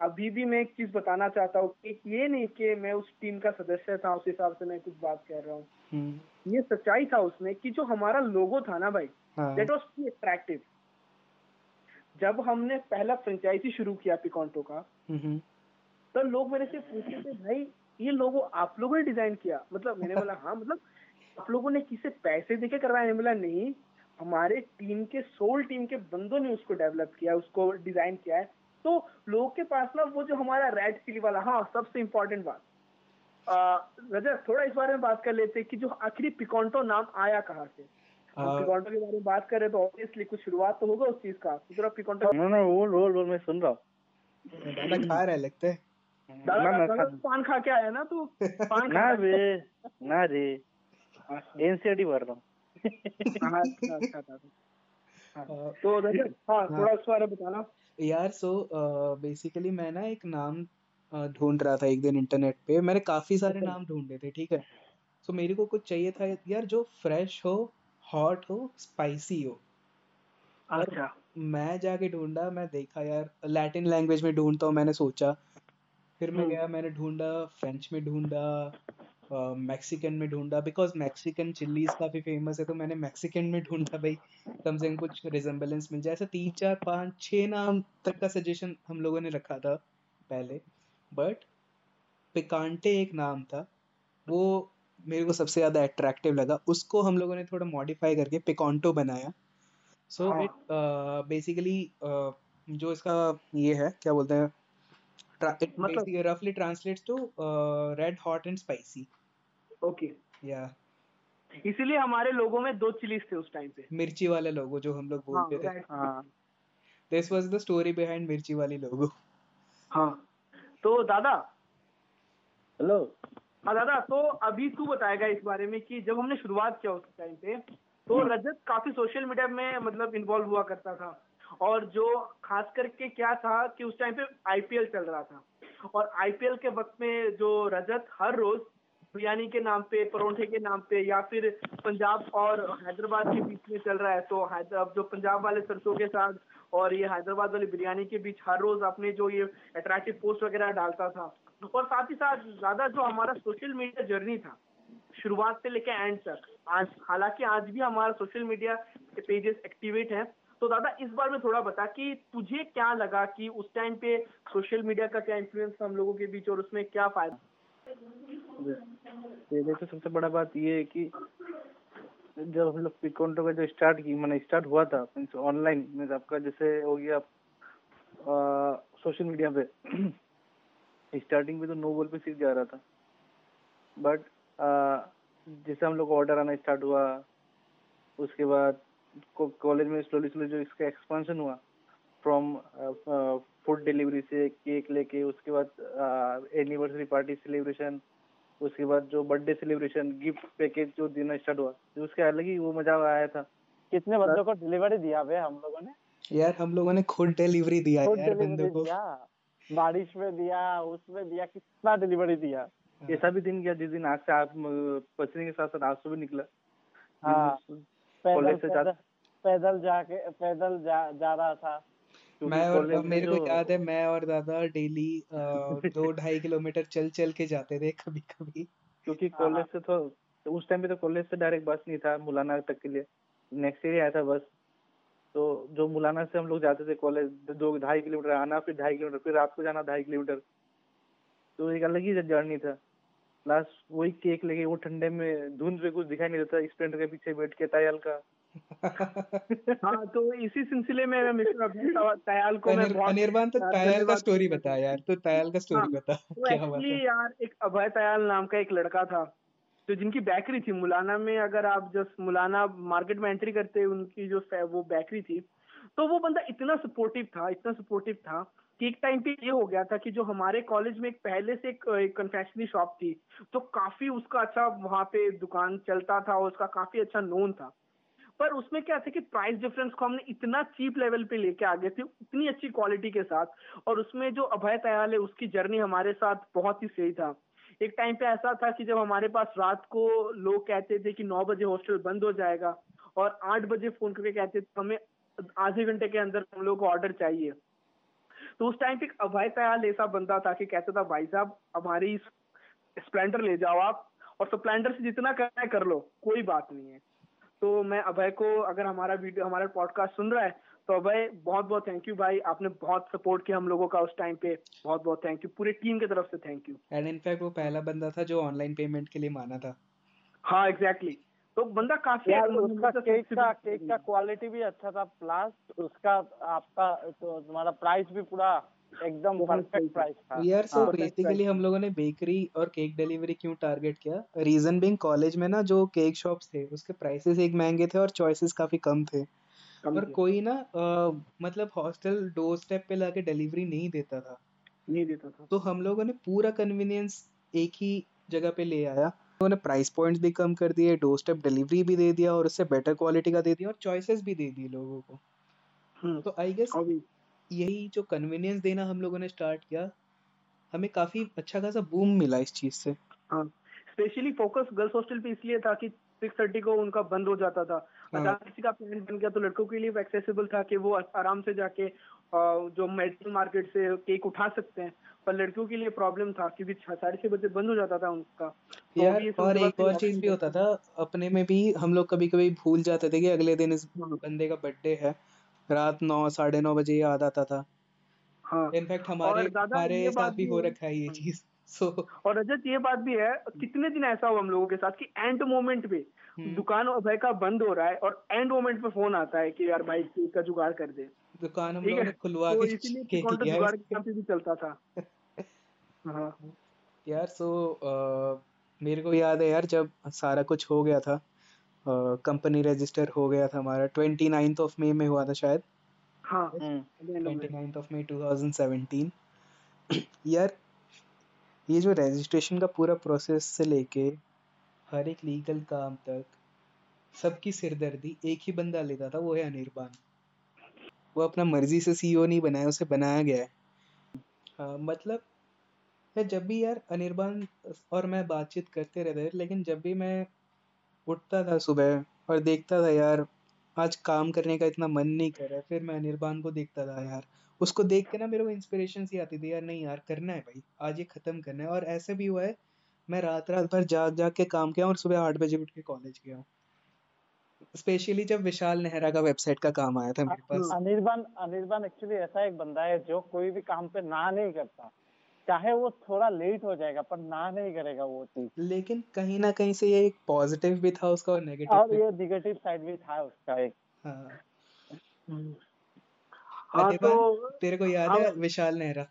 अभी भी मैं एक चीज़ बताना चाहता हूँ कि ये नहीं कि मैं उस टीम का सदस्य था उस हिसाब से मैं कुछ बात कह रहा हूँ। हम्म। ये सच्चाई था उसमें कि जो हमारा लोगो था ना भाई दैट वाज अट्रैक्टिव जब हमने पहला फ्रेंचाइजी शुरू किया पिकॉन्टो का तो लोग मेरे से पूछते थे भाई ये लोगो आप लोगों ने डिज़ाइन किया? मतलब मैंने बोला हाँ मतलब आप लोगों ने किसे पैसे देके करवाया? बोला नहीं हमारे टीम के सोल टीम के बंदों ने उसको डेवलप किया उसको डिज़ाइन किया है। तो लोगों के पास ना वो जो हमारा रेड चिली वाला हाँ सबसे इम्पोर्टेंट बात। रजत थोड़ा इस बारे में बात कर लेते कि जो आखिरी पिकॉन्टो नाम आया कहाँ से? पिकॉन्टो के बारे में बात करें तो ऑब्वियसली कुछ शुरुआत तो होगा उस चीज़ का। तो पिकॉन्टो ना ना वो रोल रोल मैं सुन रहा हूँ। दादा खा रहे लगते दादा पान खा के आया ना तू? पान ना रे ना रे। एनसीआरटी भर रहा हूँ। हाँ, अच्छा, अच्छा, अच्छा। तो हाँ थोड़ा इस बारे बताना। यार सो बेसिकली मैं ना एक नाम ढूंढ रहा था एक दिन इंटरनेट पे। मैंने काफ़ी सारे नाम ढूंढे थे ठीक है? सो मेरे को कुछ चाहिए था। यार जो फ्रेश हो हॉट हो स्पाइसी हो। अच्छा। मैं जाके ढूंढा मैं देखा यार लैटिन लैंग्वेज में ढूंढता हूँ मैंने सोचा। फिर मैं हम्म। गया मैंने ढूंढा फ्रेंच में ढूंढा मैक्सिकन में ढूंढा बिकॉज़ मैक्सिकन चिल्लीज काफ़ी फ़ेमस है तो मैंने मैक्सिकन में ढूंढा भाई। कम से कम कुछ रिजेम्बलेंस मिल जाए। ऐसा तीन चार पाँच छः नाम तक का सजेशन हम लोगों ने रखा था पहले। बट पिकांटे एक नाम था। वो मेरे को सबसे ज़्यादा अट्रैक्टिव लगा। उसको हम लोगों ने थोड़ा मॉडिफाई करके पिकॉन्टो बनाया। सो इट बेसिकली जो इसका ये है क्या बोलते हैं it मतलब roughly translates to uh, red hot and spicy. Okay. इसीलिए हमारे लोगों में दो चिलीज थे उस टाइम पे। मिर्ची वाले लोगो जो हम लोग हाँ, बोलते थे। हाँ। This was the story behind मिर्ची वाली लोगो। हाँ। तो दादा हेलो हाँ दादा तो अभी तू बताएगा इस बारे में कि जब हमने शुरुआत किया उस टाइम पे तो हाँ। रजत काफ़ी सोशल मीडिया में मतलब इन्वॉल्व हुआ करता था और जो खास करके क्या था कि उस टाइम पे आईपीएल चल रहा था और आईपीएल के वक्त में जो रजत हर रोज बिरयानी के नाम पे परोठे के नाम पे या फिर पंजाब और हैदराबाद के बीच में चल रहा है तो अब जो पंजाब वाले सरसों के साथ और ये हैदराबाद वाली बिरयानी के बीच हर रोज अपने जो ये अट्रैक्टिव पोस्ट वगैरह डालता था और साथ ही साथ ज़्यादा जो हमारा सोशल मीडिया जर्नी था, शुरुआत से लेकर एंड तक, आज, हालाँकि आज भी हमारा सोशल मीडिया पेजेस एक्टिवेट है। तो दादा, इस बार में थोड़ा बता कि तुझे क्या लगा कि उस टाइम पे सोशल मीडिया का क्या इन्फ्लुएंस हम लोगों के बीच और उसमें क्या फ़ायदा? पहले तो सबसे बड़ा बात ये है कि जब हम लोग पिकोन्टो का जो स्टार्ट की, मैंने स्टार्ट हुआ था ऑनलाइन आपका जैसे हो गया सोशल मीडिया पे। स्टार्टिंग में तो नो बॉल पे सीख जा रहा था। बट जैसे हम लोग ऑर्डर आना स्टार्ट हुआ उसके बाद कॉलेज में स्लोली स्लोली जो इसका एक्सपेंशन हुआ फ्रॉम फ़ूड डिलीवरी से केक लेके उसके बाद एनिवर्सरी पार्टी सेलिब्रेशन उसके बाद जो बर्थडे सेलिब्रेशन गिफ्ट पैकेज जो देना स्टार्ट हुआ तो उसके अलग ही वो मज़ा आया था। कितने बंदों को डिलीवरी दिया बे हम लोगों ने? यार हम लोगों ने खुद डिलीवरी दिया यार बंदों को। बारिश में दिया उसमें दिया कितना डिलीवरी दिया। ऐसा भी दिन गया जिस दिन आग से आग पचने के साथ साथ से भी निकला। हाँ। कॉलेज से पैदल, पैदल जाके पैदल जा, जा रहा था। मैं और मेरे को याद है मैं और दादा डेली दो ढाई किलोमीटर चल चल के जाते थे कभी कभी क्योंकि कॉलेज से तो, तो उस टाइम पे तो कॉलेज से डायरेक्ट बस नहीं था मुलाना तक के लिए। नेक्स्ट ईयर आया था बस तो जो मुलाना से हम लोग जाते थे कॉलेज दो ढाई किलोमीटर आना फिर ढाई किलोमीटर फिर रात को जाना ढाई किलोमीटर। तो एक अलग ही जर्नी था। लास्ट वही केक लेके वो ठंडे में धुंध पे कुछ दिखाई नहीं देता स्प्लेंडर के पीछे बैठ के तायल का। हाँ तो इसी सिलसिले में मैं मिस्टर तयाल को मैं बहुत अनिर्बान तो तयाल का स्टोरी बता यार तो तयाल का स्टोरी हाँ, बता तो क्या हुआ था यार एक अभय तयाल नाम का एक लड़का था। तो जिनकी बेकरी थी मुलाना में अगर आप जस्ट मुलाना मार्केट में एंट्री करते उनकी जो वो बेकरी थी तो वो बंदा इतना सपोर्टिव था इतना सपोर्टिव था कि एक टाइम पे ये हो गया था कि जो हमारे कॉलेज में एक पहले से एक, एक कन्फेक्शनरी शॉप थी तो काफ़ी उसका अच्छा वहाँ पे दुकान चलता था और उसका काफ़ी अच्छा नोन था। पर उसमें क्या था कि प्राइस डिफरेंस को हमने इतना चीप लेवल पे लेके आ गए थे इतनी अच्छी क्वालिटी के साथ और उसमें जो अभय तयाल है उसकी जर्नी हमारे साथ बहुत ही सही था। एक टाइम पे ऐसा था कि जब हमारे पास रात को लोग कहते थे कि नौ बजे हॉस्टल बंद हो जाएगा और आठ बजे फ़ोन करके कहते थे, हमें आधे घंटे के अंदर हम लोग को ऑर्डर चाहिए। तो उस टाइम पे अभय तयाल ऐसा बंदा था कि कहता था, भाई साहब, हमारी स्प्लेंडर ले जाओ आप और स्प्लेंडर से जितना करना है कर लो, कोई बात नहीं है। तो मैं अभय को, अगर हमारा वीडियो, हमारा पॉडकास्ट सुन रहा है तो अभय बहुत बहुत थैंक यू भाई। आपने बहुत सपोर्ट किया हम लोगों का उस टाइम पे। बहुत बहुत थैंक यू पूरे टीम की तरफ़ से थैंक यू एंड इनफैक्ट वो पहला बंदा था जो ऑनलाइन पेमेंट के लिए माना था। हाँ एग्जैक्टली exactly. तो बंदा काफ़ी यार उसका केक का केक का क्वालिटी भी अच्छा था। प्लस उसका आपका तो तुम्हारा प्राइस भी पूरा एकदम परफेक्ट प्राइस था। यार सो बेसिकली हम लोगों ने बेकरी और केक डिलीवरी क्यों टारगेट किया? रीजन बिंग कॉलेज में ना जो केक शॉप्स थे उसके प्राइसेस एक महँगे थे और चॉइसेस काफ़ी कम थे। और कोई ना आ, मतलब हॉस्टल डोर स्टेप पे लाके डिलीवरी नहीं देता था। नहीं देता था। तो हम लोगों ने पूरा कन्वीनियंस एक ही जगह पे ले आया। उन्होंने प्राइस पॉइंट्स भी कम कर दिए डोर स्टेप डिलीवरी भी दे दिया और उससे बेटर क्वालिटी का दे दिया और चॉइसेस भी दे दिए लोगों को। हम्म। तो आई गेस यही जो कन्वीनियंस देना हम लोगों ने स्टार्ट किया हमें काफ़ी अच्छा खासा बूम मिला इस चीज़ से। स्पेशली फोकस गर्ल्स हॉस्टल पे इसलिए था कि सिक्स थर्टी को उनका बंद हो जाता था। अचानक किसी का प्लान बन गया तो लड़कों के लिए एक्सेसिबल था कि वो आराम से जाके जो मेडिकल मार्केट से केक उठा सकते हैं। पर लड़कियों के लिए प्रॉब्लम था क्योंकि साढ़े छह बजे बंद हो जाता था उनका। तो यार और एक और चीज़ भी होता था। अपने में भी हम लोग कभी कभी भूल जाते थे कि अगले दिन इस हाँ। बंदे का बर्थडे है। रात नौ साढ़े नौ बजे याद आता था। हाँ इनफैक्ट हमारे हमारे साथ भी हो रखा है ये चीज़। सो और रजत ये बात भी है कितने दिन ऐसा हुआ हम लोगों के साथ कि एंड मोमेंट पे हम्म। दुकान अभय का बंद हो रहा है और एंड मोमेंट पे फ़ोन आता है कि यार भाई केक का जुगाड़ कर दे। दुकान हम लोगों ने खुलवा तो के केक किया जुगाड़ के भी चलता था। हाँ। यार सो मेरे को याद है यार जब सारा कुछ हो गया था कंपनी रजिस्टर हो गया था हमारा ट्वेंटी नाइन्थ ऑफ़ मे में हुआ था शायद। हाँ। Twenty ninth of May two thousand seventeen यार ये जो रजिस्ट्रेशन का पूरा प्रोसेस से लेके हर एक लीगल काम तक सबकी सिरदर्दी एक ही बंदा लेता था, वो है अनिर्बान। वो अपना मर्ज़ी से सीईओ नहीं बनाया, उसे बनाया गया है। हाँ मतलब मैं जब भी यार अनिर्बान और मैं बातचीत करते रहते लेकिन जब भी मैं उठता था सुबह और देखता था यार आज काम करने का इतना मन नहीं कर रहा है, फिर मैं अनिर्बान को देखता था, यार, उसको देख के ना मेरे को इंस्पिरेशन सी आती थी, यार, नहीं यार, करना है भाई, आज ये खत्म करना है। और ऐसे भी हुआ है, मैं रात रात भर जाग जाग के काम किया और सुबह आठ बजे उठ के कॉलेज गया स्पेशली जब विशाल नेहरा का वेबसाइट का काम आया था मेरे पास। अनिर्बान अनिर्बान एक्चुअली ऐसा एक बंदा है जो कोई भी काम पे ना नहीं करता। चाहे वो थोड़ा लेट हो जाएगा पर ना नहीं करेगा वो चीज़। लेकिन कहीं ना कहीं से ये एक पॉजिटिव भी था उसका और नेगेटिव और ये नेगेटिव साइड भी था उसका एक। हाँ। हम्म। हाँ तो तेरे को याद है विशाल नेहरा?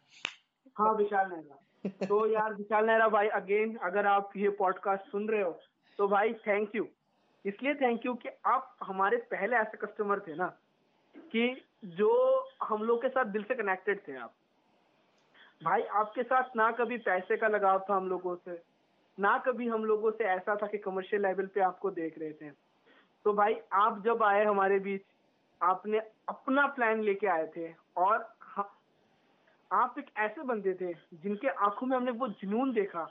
हाँ विशाल नेहरा। तो यार विशाल नेहरा भाई अगेन अगर आप ये पॉडकास्ट सुन रहे हो तो भाई थैंक यू इसलिए थैंक यू कि आप हमारे पहले ऐसे कस्टमर थे ना कि जो हम लोग के साथ दिल से कनेक्टेड थे आप। भाई, आपके साथ ना कभी पैसे का लगाव था हम लोगों से, ना कभी हम लोगों से ऐसा था कि कमर्शियल लेवल पे आपको देख रहे थे। तो भाई, आप जब आए हमारे बीच, आपने अपना प्लान लेके आए थे और आप एक ऐसे बंदे थे जिनके आँखों में हमने वो जुनून देखा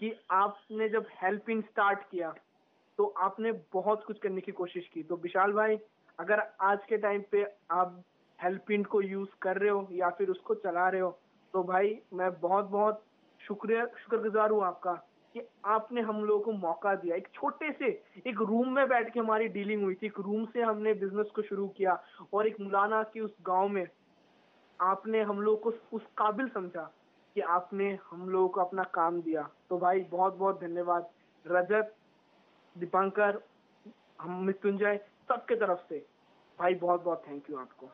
कि आपने जब हेल्प इन स्टार्ट किया तो आपने बहुत कुछ करने की कोशिश की। तो विशाल भाई, अगर आज के टाइम पे आप हेल्प इन को यूज़ कर रहे हो या फिर उसको चला रहे हो तो भाई, मैं बहुत बहुत शुक्रिया, शुक्रगुजार हूँ आपका कि आपने हम लोगों को मौका दिया। एक छोटे से, एक रूम में बैठ के हमारी डीलिंग हुई थी। एक रूम से हमने बिज़नेस को शुरू किया और एक मुलाना की उस गाँव में आपने हम लोग को उस काबिल समझा कि आपने हम लोगों को अपना काम दिया। तो भाई बहुत बहुत धन्यवाद। रजत, दीपांकर, हम मृत्युंजय, सबके तरफ़ से। भाई बहुत बहुत थैंक यू आपको।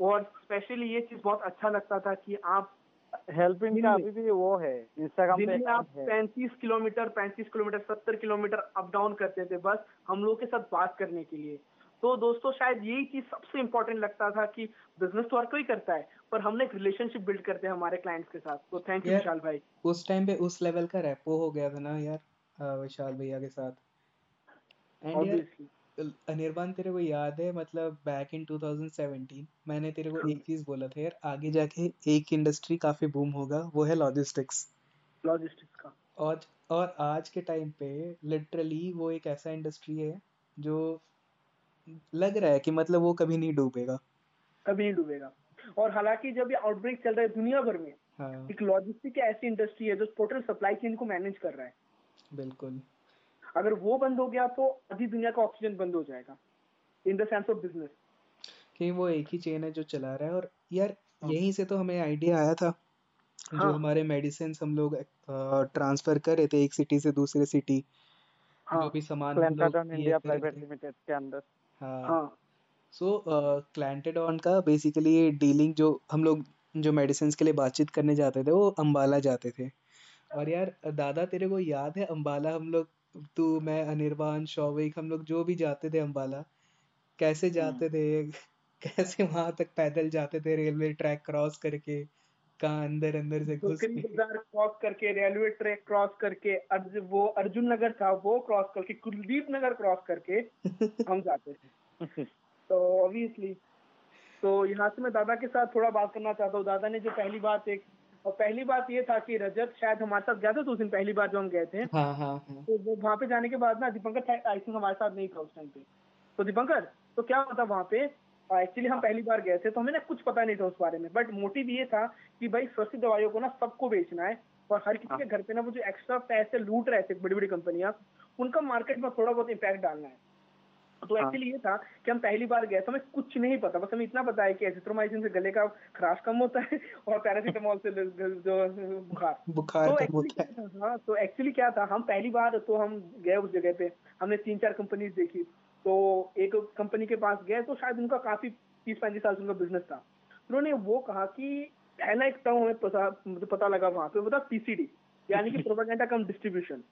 और स्पेशली ये चीज़ बहुत अच्छा लगता था कि आप हेल्पिंग का अभी भी वो है इंस्टाग्राम पे आप पैंतीस किलोमीटर पैंतीस किलोमीटर सत्तर किलोमीटर अप डाउन करते थे बस हम लोग के साथ बात करने के लिए। तो दोस्तों शायद यही चीज़ सबसे इम्पोर्टेंट लगता था कि बिज़नेस तो हर कोई करता है पर हमने एक रिलेशनशिप बिल्ड करते हैं हमारे क्लाइंट्स के साथ। तो थैंक यू विशाल भाई। उस टाइम पे उस लेवल का रेपो हो गया था ना यार विशाल भैया के साथ। एंड अनिर्बान तेरे को याद है मतलब बैक इन 2017 मैंने तेरे को एक चीज़ बोला था यार आगे जाके एक इंडस्ट्री काफ़ी बूम होगा वो है लॉजिस्टिक्स लॉजिस्टिक्स का। और और आज के टाइम पे लिटरली वो एक ऐसा इंडस्ट्री है जो लग रहा है कि मतलब वो कभी नहीं डूबेगा। कभी नहीं डूबेगा। और हालाँकि जब ये आउटब्रेक चल रहा है दुनिया भर में हाँ. एक लॉजिस्टिक ऐसी इंडस्ट्री है जो टोटल सप्लाई चेन को मैनेज कर रहा है। बिल्कुल। अगर वो बंद हो गया तो आधी दुनिया का ऑक्सीजन बंद हो जाएगा in the sense of business कि वो एक ही चेन है जो चला रहा है और यार हाँ। यहीं से तो हमें आइडिया आया था हाँ. जो हमारे मेडिसिन हम लोग ट्रांसफ़र कर रहे थे एक सिटी से दूसरे सिटी हाँ. जो भी सामान हम लोग इंडिया प्राइवेट लिमिटेड के अंदर हाँ, हाँ. सो क्लैंटेडॉन का बेसिकली डीलिंग जो हम लोग जो मेडिसिन के लिए बातचीत करने जाते थे वो अम्बाला जाते थे और यार दादा तेरे को याद है अम्बाला हम लोग तू मैं अनिर्बान शौविक हम लोग जो भी जाते थे अंबाला कैसे हम्म। जाते थे कैसे वहाँ तक पैदल जाते थे रेलवे ट्रैक क्रॉस करके कहा अंदर अंदर से घुस बाज़ार क्रॉस करके रेलवे ट्रैक क्रॉस करके अर्ज़, वो अर्जुन नगर था वो क्रॉस करके कुलदीप नगर क्रॉस करके हम जाते थे। तो ऑब्वियसली तो यहाँ से मैं दादा के साथ थोड़ा बात करना चाहता हूँ। दादा ने जो पहली बात एक और पहली बात ये था कि रजत शायद हमारे साथ गया था तो उस दिन पहली बार जो हम गए थे। हाँ, हाँ, हाँ. तो वो वहाँ पे जाने के बाद ना दीपंकर आई थिंक हमारे साथ नहीं था उस टाइम पे। तो दीपंकर तो क्या होता वहाँ पे? एक्चुअली हम पहली बार गए थे तो हमें ना कुछ पता नहीं था उस बारे में। बट मोटिव ये था कि भाई सस्ती दवाइयों को ना सबको बेचना है और हर किसी के घर पे ना वो जो एक्स्ट्रा पैसे लूट रहे थे बड़ी बड़ी कंपनियाँ उनका मार्केट में थोड़ा बहुत इम्पैक्ट डालना है। तो एक्चुअली हाँ। ये था कि हम पहली बार गए तो हमें कुछ नहीं पता बस हमें इतना पता है कि एजिथ्रोमाइसिन से गले का खराश कम होता है और पैरासीटामोल से जो बुखार। बुखार तो एक्चुअली हाँ। तो एक्चुअली क्या था हम पहली बार तो हम गए उस जगह पे हमने तीन चार कंपनीज़ देखी। तो एक कंपनी के पास गए तो शायद उनका काफ़ी तीस पैंतीस साल से उनका बिज़नेस था। उन्होंने वो कहा कि पहला एक टर्म हमें पता पता लगा वहाँ पे वो था पीसीडी यानी कि प्रोपागेंडा कम डिस्ट्रीब्यूशन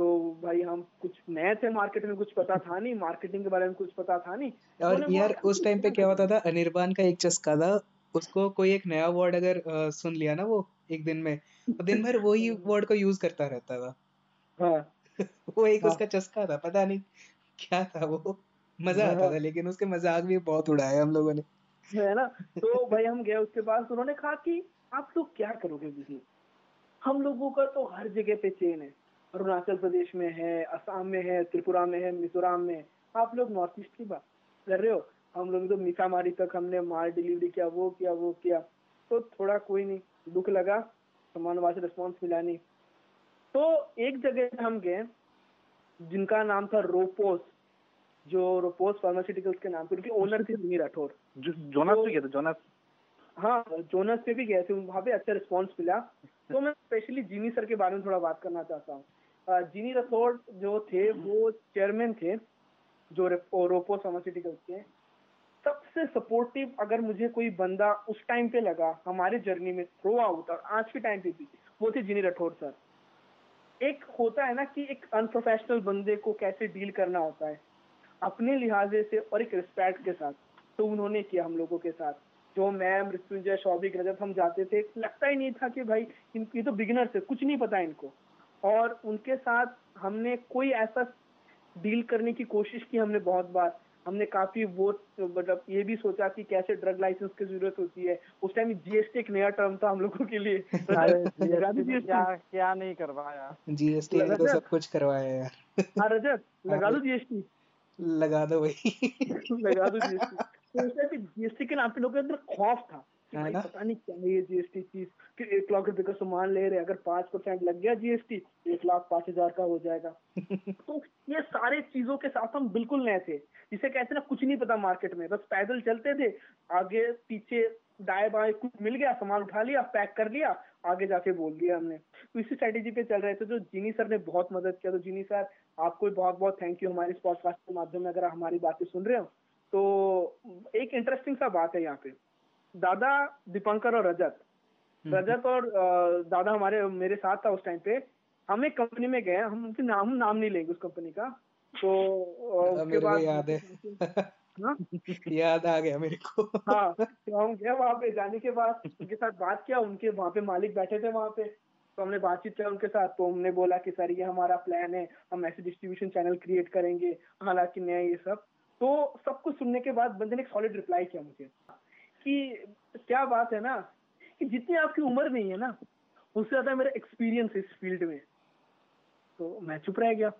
तो भाई हम कुछ नए थे मार्केट में कुछ पता था नहीं मार्केटिंग के बारे में कुछ पता था नहीं। और यार उस टाइम पे क्या होता था अनिर्बान का एक चस्का था उसको कोई एक नया वर्ड अगर आ, सुन लिया ना वो एक दिन में तो दिन भर वही वर्ड को यूज़ करता रहता था। हाँ। वो एक हाँ. उसका चस्का था पता नहीं क्या था वो। मज़ा आता हाँ। था लेकिन उसके मज़ाक भी बहुत उड़ाए हम लोगों ने। है ना? तो भाई हम गए उसके पास उन्होंने कहा कि आप लोग क्या करोगे बिज़नेस हम लोगों का तो हर जगह पे चेन है। अरुणाचल प्रदेश में है असम में है त्रिपुरा में है मिजोरम में आप लोग नॉर्थ ईस्ट की बात कर रहे हो? हम लोग तो मीठामारी तक हमने माल डिलीवरी किया वो किया वो किया। तो थोड़ा कोई नहीं दुख लगा से रिस्पॉन्स मिला नहीं। तो एक जगह हम गए जिनका नाम था रोपोस जो रोपोस फार्मास्यूटिकल्स के नाम पे उनके ओनर थे जिमी राठौर। जोनस तो, गए थे जोनस। हाँ जोनस पे भी गए थे वहाँ पे अच्छा रिस्पॉन्स मिला। तो मैं स्पेशली जिमी सर के बारे में थोड़ा बात करना चाहता हूँ। जीनी रसोड़ जो थे वो चेयरमैन थे जो रोपो फार्मास्यूटिकल्स के। सबसे सपोर्टिव अगर मुझे कोई बंदा उस टाइम पे लगा हमारे जर्नी में थ्रो आउट और आज के टाइम पे भी वो थे जिनी राठौर सर। एक होता है ना कि एक अनप्रोफेशनल बंदे को कैसे डील करना होता है अपने लिहाजे से और एक रिस्पेक्ट के साथ तो उन्होंने किया हम लोगों के साथ। जो मैं मृत्युंजय शौभिक रजत हम जाते थे लगता ही नहीं था कि भाई ये तो बिगिनर थे कुछ नहीं पता इनको। और उनके साथ हमने कोई ऐसा डील करने की कोशिश की हमने बहुत बार। हमने काफ़ी वो मतलब ये भी सोचा कि कैसे ड्रग लाइसेंस की ज़रूरत होती है। उस टाइम जीएसटी एक नया टर्म था हम लोगों के लिए। क्या क्या नहीं करवाया। जीएसटी तो सब कुछ करवाया यार। हाँ रजत लगा दो जीएसटी लगा दो भाई। लगा दो जीएसटी तो उस टाइम जीएसटी के नाम पे लोगों के अंदर खौफ था। भाई पता नहीं क्या है ये जीएसटी चीज़? कि एक लाख रुपए का सामान ले रहे अगर पाँच परसेंट लग गया जीएसटी एक लाख पाँच हज़ार का हो जाएगा। तो ये सारे चीज़ों के साथ हम बिल्कुल नए थे। जिसे कहते ना कुछ नहीं पता मार्केट में बस पैदल चलते थे आगे पीछे दाएँ बाएँ कुछ मिल गया सामान उठा लिया पैक कर लिया आगे जाके बोल दिया हमने। तो इसी स्ट्रेटेजी पे चल रहे थे जो जीनी सर ने बहुत मदद किया। तो जीनी सर आपको बहुत बहुत थैंक यू हमारे इस पॉडकास्ट के माध्यम में अगर हमारी बातें सुन रहे हो। तो एक इंटरेस्टिंग सा बात है यहाँ पे। दादा दीपंकर और रजत। हम्म। रजत और दादा हमारे मेरे साथ था उस टाइम पे। हम एक कंपनी में गए हम उनके नाम नाम नहीं लेंगे उस कंपनी का। तो उसके बाद याद है। हाँ? याद आ गया मेरे को। हाँ तो हम गए वहाँ पे। जाने के बाद उनके साथ बात किया। उनके वहाँ पे मालिक बैठे थे वहाँ पे। तो हमने बातचीत किया उनके साथ। तो हमने बोला कि सर ये हमारा प्लान है। हम ऐसे डिस्ट्रीब्यूशन चैनल क्रिएट करेंगे। हालाँकि नया ये सब। तो सब कुछ सुनने के बाद बंदे ने एक सॉलिड रिप्लाई किया मुझे। कि क्या बात है ना, कि जितनी आपकी उम्र नहीं है ना, उससे ज़्यादा मेरा एक्सपीरियंस इस फ़ील्ड में। तो मैं चुप रह गया।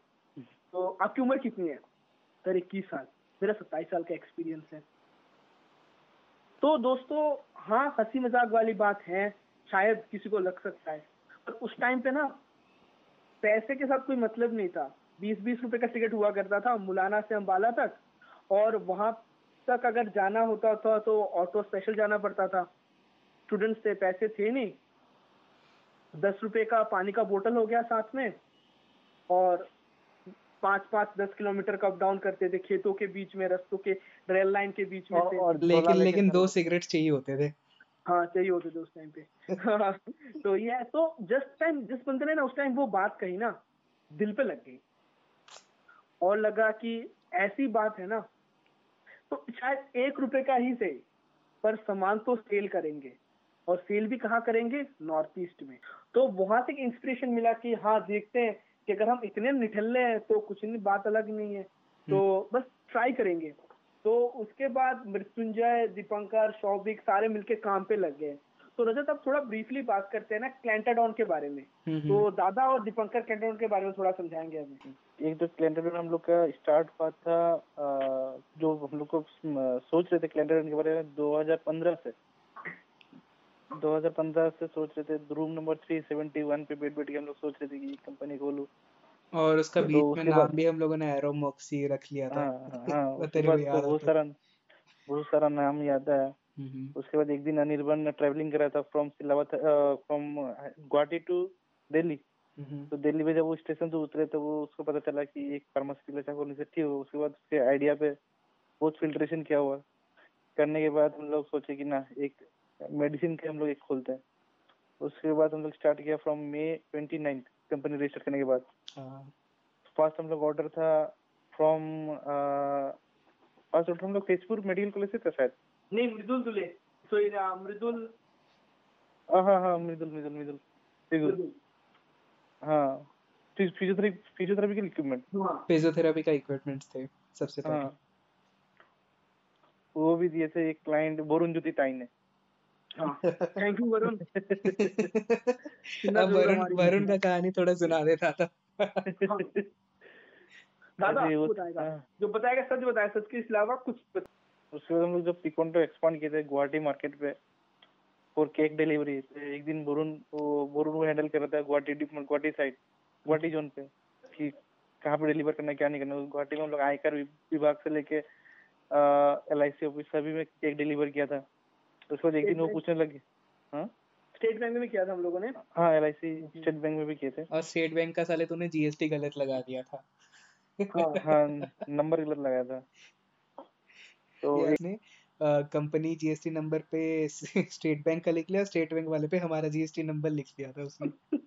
तो आपकी उम्र कितनी है? सर, इक्कीस साल। मेरा सत्ताईस साल का एक्सपीरियंस है। तो दोस्तों हाँ हँसी मज़ाक वाली बात है, शायद किसी को लग सकता है। पर उस टाइम पे ना, पैसे के साथ कोई मतलब नहीं था। बीस बीस रुपए का टिकट हुआ करता था, मुलाना से अम्बाला तक, और वहाँ तक अगर जाना होता था तो ऑटो स्पेशल जाना पड़ता था। स्टूडेंट्स थे पैसे थे नहीं। दस रुपए का पानी का बोतल हो गया साथ में और पाँच पाँच दस किलोमीटर का अप डाउन करते थे खेतों के बीच में रस्तों के रेल लाइन के बीच में और, और लेकिन लेकिन दो सिगरेट चाहिए होते थे। हाँ चाहिए होते थे उस टाइम पे। तो ये तो जस्ट टाइम जिस बंदे ने ना उस टाइम वो बात कही ना दिल पे लग गई। और लगा कि ऐसी बात है ना तो शायद एक रुपए का ही सही पर सामान तो सेल करेंगे। और सेल भी कहाँ करेंगे? नॉर्थ ईस्ट में। तो वहाँ से इंस्पिरेशन मिला कि हाँ देखते हैं कि अगर हम इतने निठल्ले हैं तो कुछ नहीं बात अलग नहीं है। तो हम्म। बस ट्राई करेंगे। तो उसके बाद मृत्युंजय दीपंकर शौभिक सारे मिलके काम पे लग गए। तो रजत अब थोड़ा ब्रीफली बात करते हैं ना क्लैंटाडॉन के बारे में। हम्म, तो हम्म। दादा और दीपंकर क्लैंटाडॉन के बारे में थोड़ा समझाएँगे हमें। एक तो क्लैंटाडॉन हम लोग का स्टार्ट हुआ था जो हम लोग को सोच रहे थे क्लैंटाडॉन के बारे में 2015 से। 2015 से सोच रहे थे रूम नंबर 371 पे बैठ बैठ के हम लोग सोच रहे थे कि कंपनी खोलूं। और उसका तो बीच में नाम भी हम लोगों ने एरोमॉक्सी रख लिया था। हाँ हाँ तेरे को याद बहुत सारा बहुत सारा नाम याद है। उसके बाद एक दिन अनिर्बन ट्रैवलिंग करा था फ्रॉम सिलावत फ्रॉम गुवाहाटी टू दिल्ली। तो दिल्ली में जब वो स्टेशन से उतरे तो वो उसको पता चला कि एक फार्मासी लचा खोलने से ठीक हो उसके बाद उसके आइडिया पे बहुत फिल्ट्रेशन किया हुआ। करने के बाद हम लोग सोचे कि ना एक मेडिसिन के हम लोग एक खोलते हैं। उसके बाद हम लोग स्टार्ट किया from May twenty ninth company register करने के बाद। फ़र्स्ट हम लोग ऑर्डर था फ्रॉम फ़र्स्ट ऑर्डर हम लोग तेजपुर मेडिकल कॉलेज से था शायद। नहीं मृदुल दुले सो मृदुल हाँ हाँ मृदुल मृदुल मृदुल मृदुल हाँ फिजियोथेरेपी फिजियोथेरेपी के इक्विपमेंट फिजियोथेरेपी का इक्विपमेंट्स थे सबसे पहले। हाँ वो भी दिए थे एक क्लाइंट बोरुन ज्योति ताई ने थैंक यू वरुण अब वरुण वरुण का कहानी थोड़ा सुना देता था। दादा बताएगा। हाँ। जो बताएगा सच बताएगा सच के अलावा कुछ उसके बाद हम लोग जब पिकोंटो एक्सपांड किए थे गुवाहाटी मार्केट पे फॉर केक डिलीवरी एक दिन वरुण वो वरुण वो हैंडल कर रहा था गुवाहाटी गुवाहाटी साइड गुवाहाटी जोन पे कि कहाँ पे डिलीवर करना क्या नहीं करना गुवाहाटी में हम लोग आयकर विभाग से लेके एल आई सी ऑफ़िस सभी में केक डिलीवर किया था। तो उसके बाद एक दिन वो पूछने लगे हाँ? स्टेट बैंक में भी किया था हम लोगों ने? हाँ L I C State Bank में भी किए थे। और स्टेट बैंक का साले तूने जीएसटी गलत लगा दिया था। हाँ हाँ नंबर गलत लगाया था। तो इसने कंपनी जीएसटी नंबर पे स्टेट बैंक का लिख लिया स्टेट बैंक वाले पे हमारा जीएसटी नंबर लिख दिया था उसने।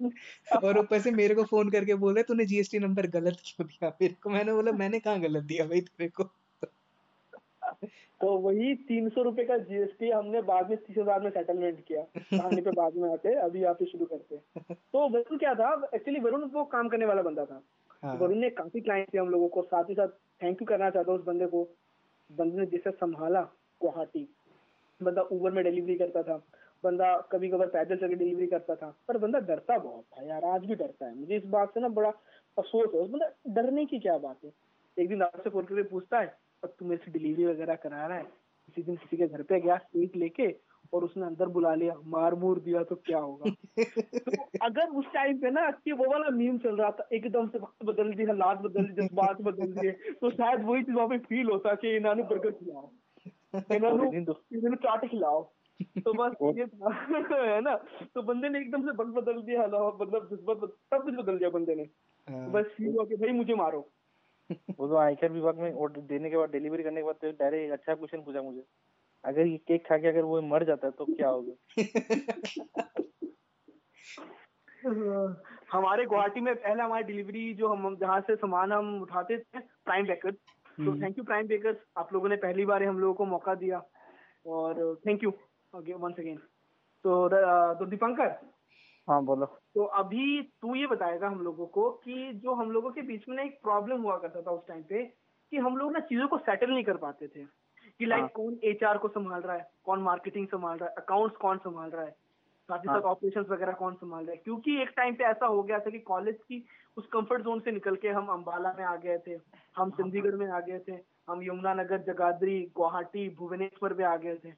और ऊपर से मेरे को फ़ोन करके बोल रहे तूने जीएसटी नंबर गलत क्यों दिया? मेरे को मैंने बोला मैंने कहाँ गलत दिया भाई तेरे को? तो वही तीन सौ रुपये का जीएसटी हमने बाद में तीस हज़ार में सेटलमेंट किया। कहानी पे बाद में आते अभी आप शुरू करते। तो वरुण क्या था एक्चुअली वरुण वो काम करने वाला बंदा था। हाँ। वरुण ने काफ़ी क्लाइंट थे हम लोगों को साथ ही साथ थैंक यू करना चाहता हूँ उस बंदे को। बंदे ने जैसे संभाला गुवाहाटी। बंदा ऊबर में डिलीवरी करता था। बंदा कभी कभार पैदल चल डिलीवरी करता था। पर बंदा डरता बहुत था यार, आज भी डरता है। मुझे इस बात से ना बड़ा अफसोस है। बंदा डरने की क्या बात है? एक दिन आपसे फ़ोन करके पूछता है और तू मेरे से डिलीवरी वगैरह करा रहा है? किसी दिन किसी के घर पे गया केक लेके और उसने अंदर बुला लिया मार मूर दिया तो क्या होगा? तो अगर उस टाइम पे ना कि वो वाला मीम चल रहा था एकदम से वक्त बदल दी हालात बदल दी जज्बात बदल दिए तो शायद वही चीज़ वहाँ पे फील होता कि इन्होंने बर्गर खिलाओ इन्होंने चाट खिलाओ। तो बस ये है ना? तो बंदे ने एकदम से वक्त बदल दिया हालात मतलब जज्बात सब कुछ बदल दिया बंदे ने। तो हाँ। बस फील हुआ कि भाई मुझे मारो। वो तो आयकर विभाग में ऑर्डर देने के बाद डिलीवरी करने के बाद तो डायरेक्ट अच्छा क्वेश्चन पूछा मुझे। अगर ये केक खा के अगर वो मर जाता है तो क्या होगा? हमारे गुवाहाटी में पहले हमारी डिलीवरी जो हम जहाँ से सामान हम उठाते थे प्राइम बेकर्स तो। थैंक यू प्राइम बेकर्स आप लोगों ने पहली बार हम लोगों को मौका दिया। और थैंक यू वंस अगेन तो तो दीपंकर। हाँ बोलो। तो अभी तू ये बताएगा हम लोगों को कि जो हम लोगों के बीच में ना एक प्रॉब्लम हुआ करता था उस टाइम पे कि हम लोग ना चीज़ों को सेटल नहीं कर पाते थे। कि लाइक हाँ। कौन एचआर को संभाल रहा है कौन मार्केटिंग संभाल रहा है अकाउंट्स कौन संभाल रहा है साथ ही हाँ। साथ ऑपरेशन वगैरह कौन संभाल रहा है? क्योंकि एक टाइम पे ऐसा हो गया था कि कॉलेज की उस कंफर्ट जोन से निकल के हम अंबाला में आ गए थे हम चंडीगढ़ में आ गए थे हम यमुनानगर जगाधरी गुवाहाटी भुवनेश्वर में आ गए थे।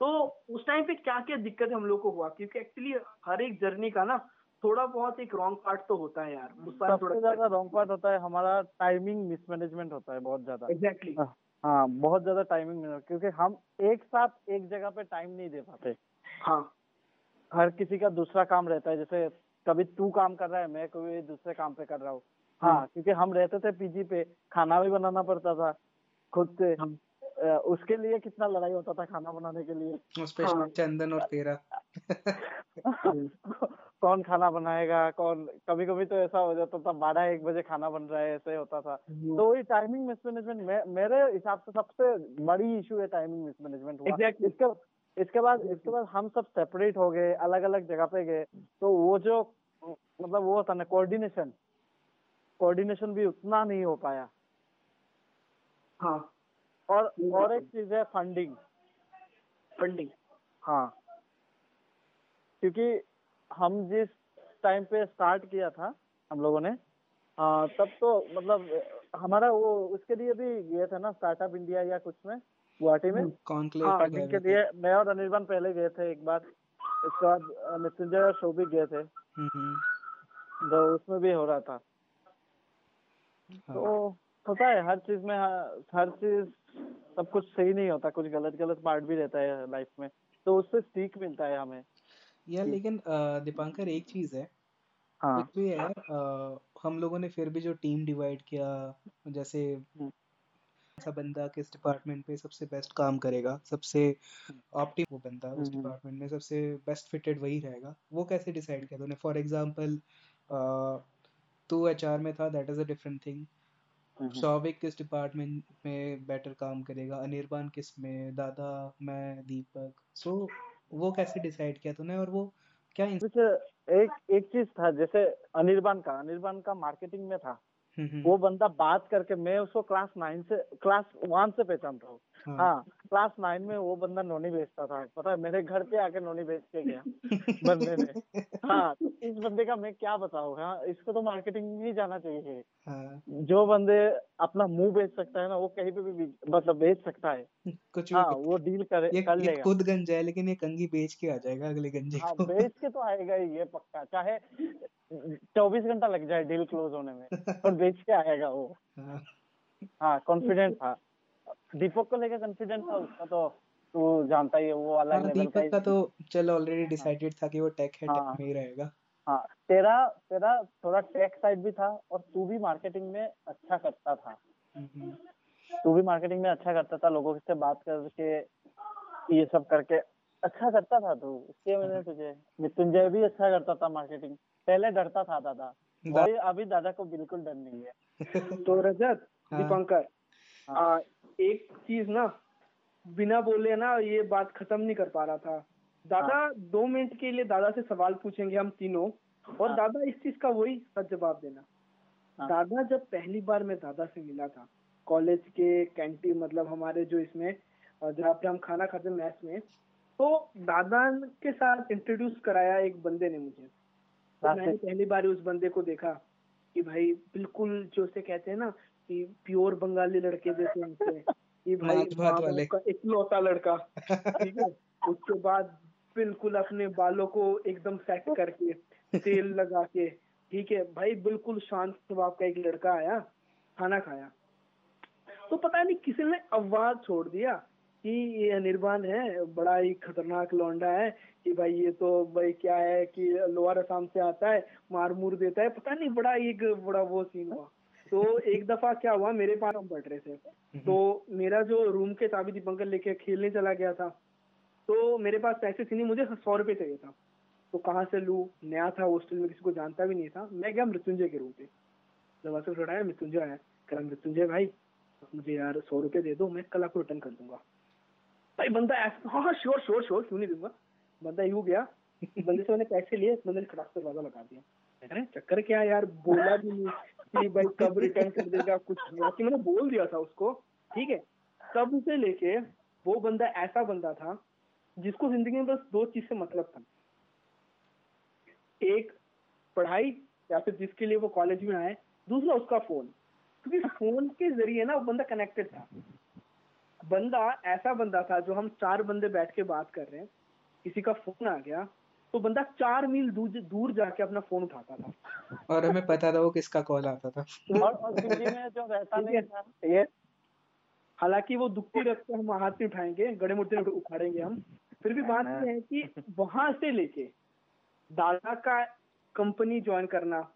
तो उस टाइम पे क्या क्या दिक्कत हम लोग को हुआ? क्योंकि एक्चुअली हर एक जर्नी का ना थोड़ा बहुत एक रॉन्ग पार्ट तो होता है यार। सबसे ज़्यादा रॉन्ग पार्ट होता है हमारा टाइमिंग मिसमैनेजमेंट होता है बहुत ज़्यादा। एग्जैक्टली हाँ बहुत ज़्यादा टाइमिंग मिल क्योंकि हम एक साथ एक जगह पे टाइम नहीं दे पाते। हाँ। हर किसी का दूसरा काम रहता है जैसे कभी तू काम कर रहा है मैं कभी दूसरे काम पे कर रहा हूँ। हाँ क्योंकि हम रहते थे पीजी पे खाना भी बनाना पड़ता था खुद से। हाँ। उसके लिए कितना लड़ाई होता था खाना बनाने के लिए? स्पेशली हाँ। चंदन और तेरा। कौन खाना बनाएगा? कौन कभी कभी तो ऐसा हो जाता था बारह एक बजे खाना बन रहा है ऐसे होता था। तो वही टाइमिंग मिसमैनेजमेंट मे, मेरे हिसाब से सबसे बड़ी इशू है टाइमिंग मिसमैनेजमेंट हुआ। Exactly. इसके इसके बाद इसके बाद हम सब सेपरेट हो गए अलग अलग जगह पे गए। तो वो जो मतलब वो होता ना कोऑर्डिनेशन कोऑर्डिनेशन भी उतना नहीं हो पाया। हाँ। और और एक चीज़ है फंडिंग फंडिंग हाँ। क्योंकि हम जिस टाइम पे स्टार्ट किया था हम लोगों ने आ, तब तो मतलब हमारा वो उसके लिए भी गए थे ना स्टार्टअप इंडिया या कुछ में गुवाहाटी में? हाँ, फंडिंग के लिए मैं और अनिर्बान पहले गए थे एक बार उसके बाद मृत्युंजय और शोभिक गए थे। हम्म, हम्म, तो उसमें भी हो रहा था। हाँ। तो होता है हर चीज़ में हाँ, हर चीज़ सब कुछ सही नहीं होता कुछ गलत गलत पार्ट भी रहता है लाइफ में तो उससे सीख मिलता है हमें। यार लेकिन दीपांकर एक चीज़ है हाँ। कुछ भी है यार अ, हम लोगों ने फिर भी जो टीम डिवाइड किया जैसे हम्म। ऐसा बंदा किस डिपार्टमेंट पे सबसे बेस्ट काम करेगा सबसे ऑप्टिम वो बंदा उस हम्म। डिपार्टमेंट में सबसे बेस्ट फिटेड वही रहेगा वो कैसे डिसाइड किया तूने? फॉर एग्जांपल तू एचआर में था that is a different thing Shouvik किस डिपार्टमेंट में बेटर काम करेगा? अनिर्बान किसमें? दादा मैं दीपक। सो so, वो कैसे डिसाइड किया तूने और वो क्या एक एक चीज़ था जैसे अनिर्बान का अनिर्बान का मार्केटिंग में था। वो बंदा बात करके मैं उसको क्लास नाइन से क्लास वन से पहचानता हूँ। हाँ। हाँ क्लास नाइन में वो बंदा नोनी बेचता था पता है? मेरे घर पे आके नोनी बेच के गया बंदे ने। हाँ तो इस बंदे का मैं क्या बताऊँ हाँ इसको तो मार्केटिंग नहीं जाना चाहिए हाँ, जो बंदे अपना मुँह बेच सकता है ना वो कहीं पे भी मतलब बेच सकता है। कुछ हाँ वो डील करे ये, कर ये लेगा। खुद गंजा है लेकिन ये कंगी बेच के आ जाएगा अगले गंजे हाँ बेच के तो आएगा ही ये पक्का। चाहे चौबीस घंटा लग जाए डील क्लोज होने में और बेच के आएगा वो। हाँ, हाँ कॉन्फिडेंट था। दीपक को लेकर कॉन्फिडेंट था उसका तो तू जानता ही है वो अलग हाँ लेवल का दीपक का तो चल ऑलरेडी डिसाइडेड था कि वो टेक है टेक हाँ। में ही रहेगा। हाँ तेरा तेरा थोड़ा टेक साइड भी था और तू भी मार्केटिंग में अच्छा करता था। हम्म, तू भी मार्केटिंग में अच्छा करता था लोगों से बात करके ये सब करके अच्छा करता था तू। इसलिए मैंने तुझे मृत्युंजय भी अच्छा करता था मार्केटिंग पहले डरता था दादा। दा- अभी दादा को बिल्कुल डर नहीं है। तो रजत हाँ। दीपंकर हाँ। एक चीज़ ना बिना बोले ना ये बात खत्म नहीं कर पा रहा था दादा हाँ। दो मिनट के लिए दादा से सवाल पूछेंगे हम तीनों और हाँ। दादा इस चीज़ का वही सच जवाब देना हाँ। दादा जब पहली बार मैं दादा से मिला था कॉलेज के कैंटीन मतलब हमारे जो इसमें जहाँ पे हम खाना खाते मैस में तो दादा के साथ इंट्रोड्यूस कराया एक बंदे ने मुझे तो मैंने पहली बार उस बंदे को देखा कि भाई बिल्कुल जो से कहते हैं ना कि प्योर बंगाली लड़के जैसे हैं। कि भाई भात वाले। का इकलौता लड़का ठीक है? उसके बाद बिल्कुल अपने बालों को एकदम सेट करके तेल लगा के ठीक है? भाई बिल्कुल शांत स्वभाव का एक लड़का आया खाना खाया। तो पता नहीं किसी ने आवाज़ छोड़ दिया कि ये अनिर्बान है बड़ा ही खतरनाक लौंडा है कि भाई ये तो भाई क्या है कि लोअर असम से आता है मार मूर देता है। पता नहीं बड़ा एक बड़ा वो सीन हुआ। तो एक दफ़ा क्या हुआ मेरे पास हम पढ़ रहे थे। तो मेरा जो रूम के चाबी दीपंकर लेके खेलने चला गया था तो मेरे पास पैसे थे नहीं मुझे सौ रुपए चाहिए था। तो कहाँ से लू? नया था हॉस्टल में किसी को जानता भी नहीं था। मैं गया मृत्युंजय के रूम पे। दवा से उठाया मृत्युंजय आया। कह मृत्युंजय भाई मुझे यार सौ रुपये दे दो मैं कल आपको रिटर्न कर दूँगा। भाई बंदा ऐसा हाँ हाँ श्योर श्योर श्योर क्यों नहीं दूँगा? बंदा यू गया बंदे से मैंने पैसे लिए बंदे ने खटाक दरवाज़ा लगा दिया। चक्कर क्या यार बोला भी नहीं। कि भाई कब रिटर्न कर देगा, कुछ कि मैंने बोल दिया था उसको, ठीक है? तब से लेके वो बंदा ऐसा बंदा था, जिसको ज़िंदगी में बस दो चीज़ से मतलब था। एक, पढ़ाई, या फिर जिसके लिए वो कॉलेज में आए। दूसरा, उसका फ़ोन क्योंकि फ़ोन के ज़रिए ना वो बंदा कनेक्टेड था। बंदा, ऐसा बंदा था जो हम चार बंदे बैठ के बात कर रहे हैं। किसी का फ़ोन आ गया तो बंदा चार मील दूर दूर जाके अपना फ़ोन उठाता था। और हमें पता था वो किसका कॉल आता था। और, और में जो रहता नहीं था। ये हालाँकि वो दुखती रखते हम हाथ में उठाएँगे गड़े मुर्दे उखाड़ेंगे हम। फिर भी बात ये है कि वहाँ से लेके दादा का कंपनी ज्वाइन करना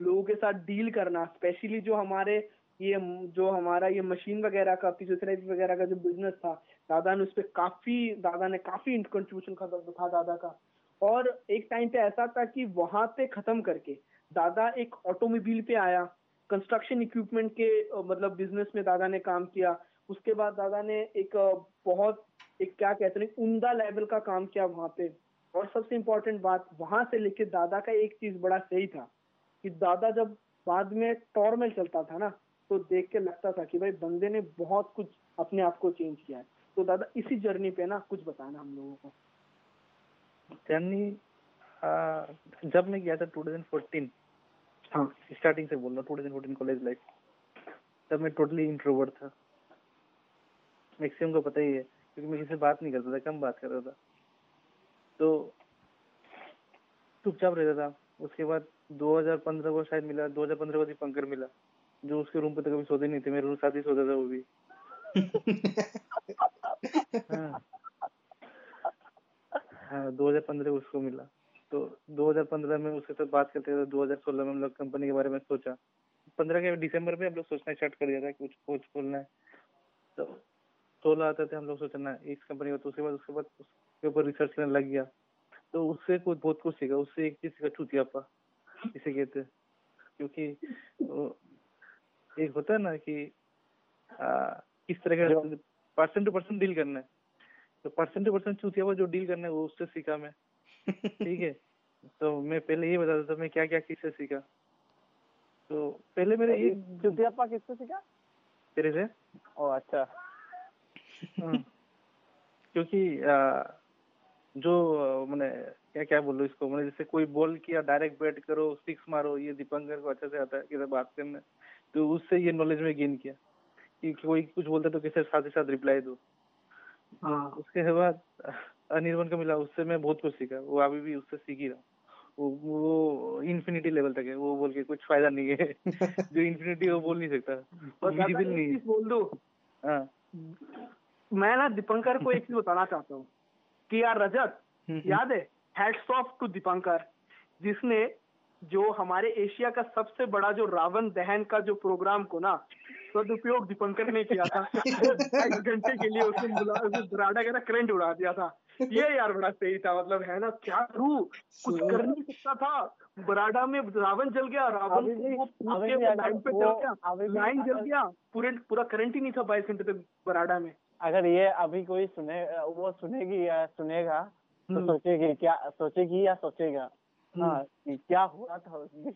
लोगों के साथ डील करना स्पेशली जो हमारे ये जो हमारा ये मशीन वगैरह का फिजियोथेरेपी वगैरह का जो बिज़नेस था दादा ने उस पर काफ़ी दादा ने काफ़ी कंट्रीब्यूशन था दादा का। और एक टाइम पे ऐसा था कि वहाँ पे खत्म करके दादा एक ऑटोमोबाइल पे आया कंस्ट्रक्शन इक्विपमेंट के मतलब बिज़नेस में दादा ने काम किया। उसके बाद दादा ने एक बहुत, एक क्या कहते हैं, उमदा लेवल का काम किया वहाँ पे। और सबसे इम्पोर्टेंट बात, वहाँ से लेके दादा का एक चीज़ बड़ा सही था कि दादा जब बाद में टॉर्मेल चलता था ना तो देख के लगता था कि भाई बंदे ने बहुत कुछ अपने आप को चेंज किया है। तो दादा इसी जर्नी पे ना कुछ बताना हम लोगों को। जर्नी जब मैं गया था 2014 हाँ. स्टार्टिंग से बोल रहा हूँ 2014 कॉलेज लाइफ तब मैं टोटली इंट्रोवर्ट था. मैक्सिमम को पता ही है क्योंकि मैं किसी से बात नहीं करता था कम बात कर रहा था। तो चुपचाप रहता था। उसके बाद 2015 को शायद मिला 2015 को दीपंकर मिला जो उसके रूम पे तो कभी सोते नहीं थे मेरे रूम साथ ही सोता था वो भी। हाँ। हाँ 2015 उसको मिला। तो 2015 में उसके साथ बात करते थे 2016 में हम लोग कंपनी के बारे में सोचा। 15 के दिसंबर में हम लोग सोचना स्टार्ट कर दिया था कुछ कुछ खोलना है। तो सोलह आते थे हम लोग सोचना इस कंपनी का तो उसके बाद उसके बाद उसके ऊपर रिसर्च करने लग गया। तो उससे कुछ बहुत कुछ सीखा। उससे एक चीज़ सीखा चूतियापा इसे कहते क्योंकि एक होता है ना कि आ, किस तरह का पर्सन टू पर्सन डील करना है। तो पर्सन टू पर्सन चूतिया जो डील करना है वो उससे सीखा मैं। ठीक है? तो मैं पहले ये बताता था मैं क्या क्या किससे सीखा? तो पहले मेरे ये चूतियापा किससे सीखा? तेरे से। ओ अच्छा। हाँ। क्योंकि आ, जो मैंने क्या क्या बोलो इसको मैंने जैसे कोई बॉल किया डायरेक्ट बैट करो सिक्स मारो ये दीपंकर को अच्छा से आता है किधर बात करने। तो उससे ये नॉलेज में गेन किया। कि कोई कुछ बोलता तो कैसे साथ ही साथ रिप्लाई दो। हाँ उसके बाद अनिर्वन का मिला उससे मैं बहुत कुछ सीखा। वो अभी भी उससे सीख ही रहा वो वो इन्फिनिटी लेवल तक है। वो बोल के कुछ फ़ायदा नहीं है। जो इन्फिनिटी वो बोल नहीं सकता। विजिबल नहीं है। बोल दो? हाँ। मैं ना दीपंकर को एक चीज़ बताना चाहता हूँ। कि यार रजत हम्म, हम्म। याद है? हेड्स ऑफ़ टू दीपंकर जिसने जो हमारे एशिया का सबसे बड़ा जो रावण दहन का जो प्रोग्राम को ना सदुपयोग दीपंकर ने किया था। एक घंटे के लिए उसने बुराडा का करंट उड़ा दिया था। ये यार बड़ा सही था मतलब है ना क्या रू कुछ कर नहीं सकता था। बराडा में रावण जल गया रावण लाइन पे जल गया। लाइन जल गया पूरे पूरा करंट ही नहीं था बाईस घंटे तक बराडा में। अगर ये अभी कोई सुने वो सुनेगी या सुनेगा तो हम्म। सोचेगी क्या सोचेगी या सोचेगा? हाँ क्या हुआ था उसमें?